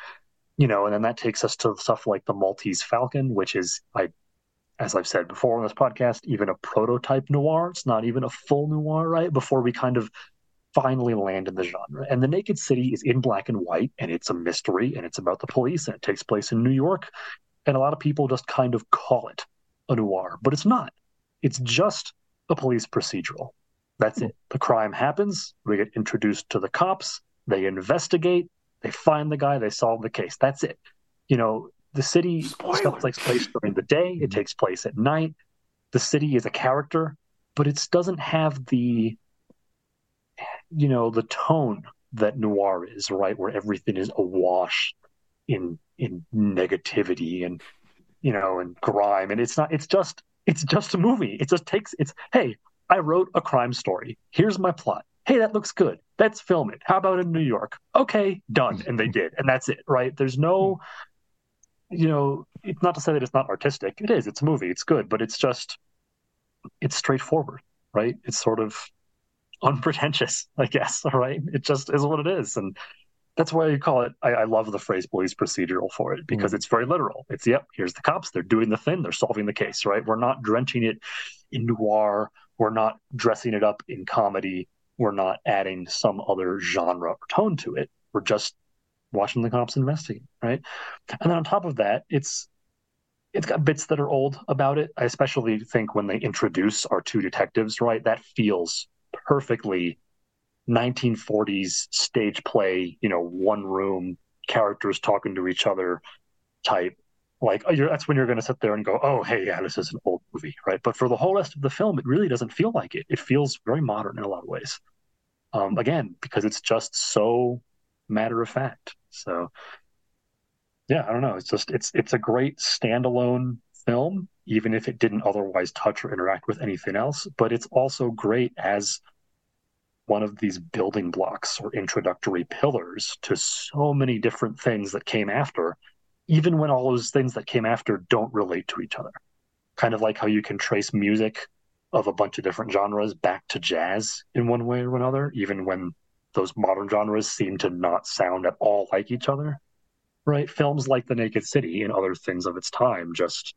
you know, and then that takes us to stuff like the Maltese Falcon, which is I as I've said before on this podcast, even a prototype noir. It's not even a full noir, right? Before we kind of finally land in the genre. And The Naked City is in black and white, and it's a mystery, and it's about the police, and it takes place in New York. And a lot of people just kind of call it a noir, but it's not. It's just a police procedural. That's it. The crime happens. We get introduced to the cops. They investigate. They find the guy. They solve the case. That's it. You know, the city Spoiler. stuff takes place during the day. It mm-hmm. takes place at night. The city is a character, but it doesn't have the, you know, the tone that noir is, right? Where everything is awash in in negativity and you know and grime, and it's not. It's just it's just a movie. It just takes. It's hey, I wrote a crime story. Here's my plot. Hey, that looks good. Let's film it. How about in New York? Okay, done. And they did. And that's it, right? There's no, hmm. you know, it's not to say that it's not artistic. It is. It's a movie. It's good, but it's just, it's straightforward, right? It's sort of unpretentious, I guess, all right? It just is what it is. And that's why you call it, I, I love the phrase police procedural for it because hmm. it's very literal. It's, yep, here's the cops. They're doing the thing. They're solving the case, right? We're not drenching it in noir. We're not dressing it up in comedy. We're not adding some other genre or tone to it. We're just watching the cops investigate, right? And then on top of that, it's it's got bits that are old about it. I especially think when they introduce our two detectives, right? That feels perfectly 1940s stage play, you know, one room, characters talking to each other type. Like oh, that's when you're going to sit there and go, oh, hey, yeah, this is an old movie, right? But for the whole rest of the film, it really doesn't feel like it. It feels very modern in a lot of ways. Um, again, because it's just so matter of fact. So, yeah, I don't know. It's just it's it's a great standalone film, even if it didn't otherwise touch or interact with anything else. But it's also great as one of these building blocks or introductory pillars to so many different things that came after, even when all those things that came after don't relate to each other. Kind of like how you can trace music of a bunch of different genres back to jazz in one way or another, even when those modern genres seem to not sound at all like each other. Right? Films like The Naked City and other things of its time just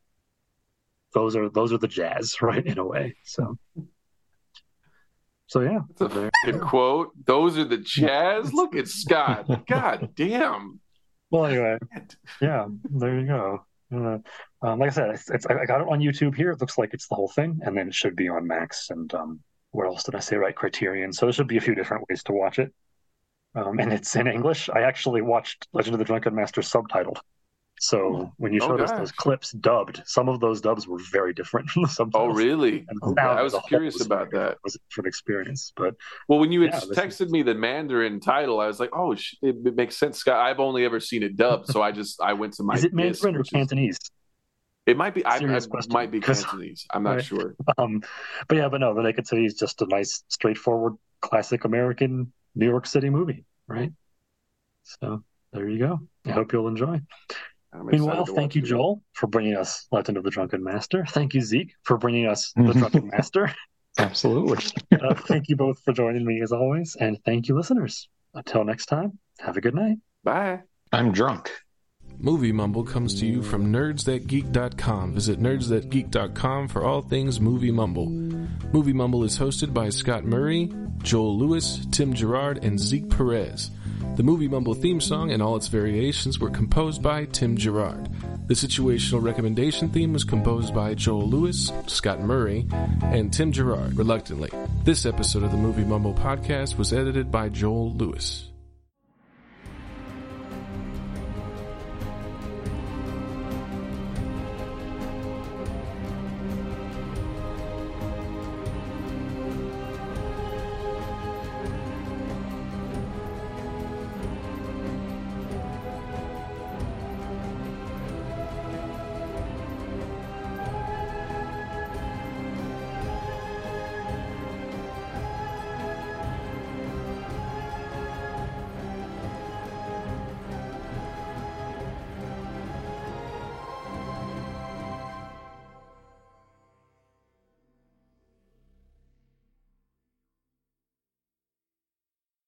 those are those are the jazz, right, in a way. So so yeah. That's a very good quote. Those are the jazz. Look at Scott. God damn. Well, anyway, yeah, there you go. Uh, um, like I said, it's, it's, I got it on YouTube here. It looks like it's the whole thing, and then it should be on Max and um, where else did I say right? Criterion. So there should be a few different ways to watch it, um, and it's in English. I actually watched Legend of the Drunken Master subtitled. So when you Oh, showed us those clips dubbed, some of those dubs were very different from the Oh, really? Oh, I was as a whole curious about very- that. Was a different experience, but Well, when you Yeah, texted is- me the Mandarin title, I was like, "Oh, sh- it, it makes sense." Scott, I've only ever seen it dubbed, so I just I went to my. is it disc, Mandarin or which is- Cantonese? It might be. I, I might be Cantonese. I'm not Right. sure. Um, but yeah, but no, the Naked City is just a nice, straightforward, classic American New York City movie, right? So there you go. I hope you'll enjoy. I'm Meanwhile, thank you. Joel, for bringing us Legend of the Drunken Master. Thank you, Zeke, for bringing us The Drunken Master. Absolutely. Uh, thank you both for joining me as always, and thank you, listeners. Until next time, have a good night. Bye. I'm drunk. Movie Mumble comes to you from nerdsthatgeek.com. Visit nerdsthatgeek.com for all things Movie Mumble. Movie Mumble is hosted by Scott Murray, Joel Lewis, Tim Gerard, and Zeke Perez. The Movie Mumble theme song and all its variations were composed by Tim Gerard. The situational recommendation theme was composed by Joel Lewis, Scott Murray, and Tim Gerard, reluctantly. This episode of the Movie Mumble podcast was edited by Joel Lewis.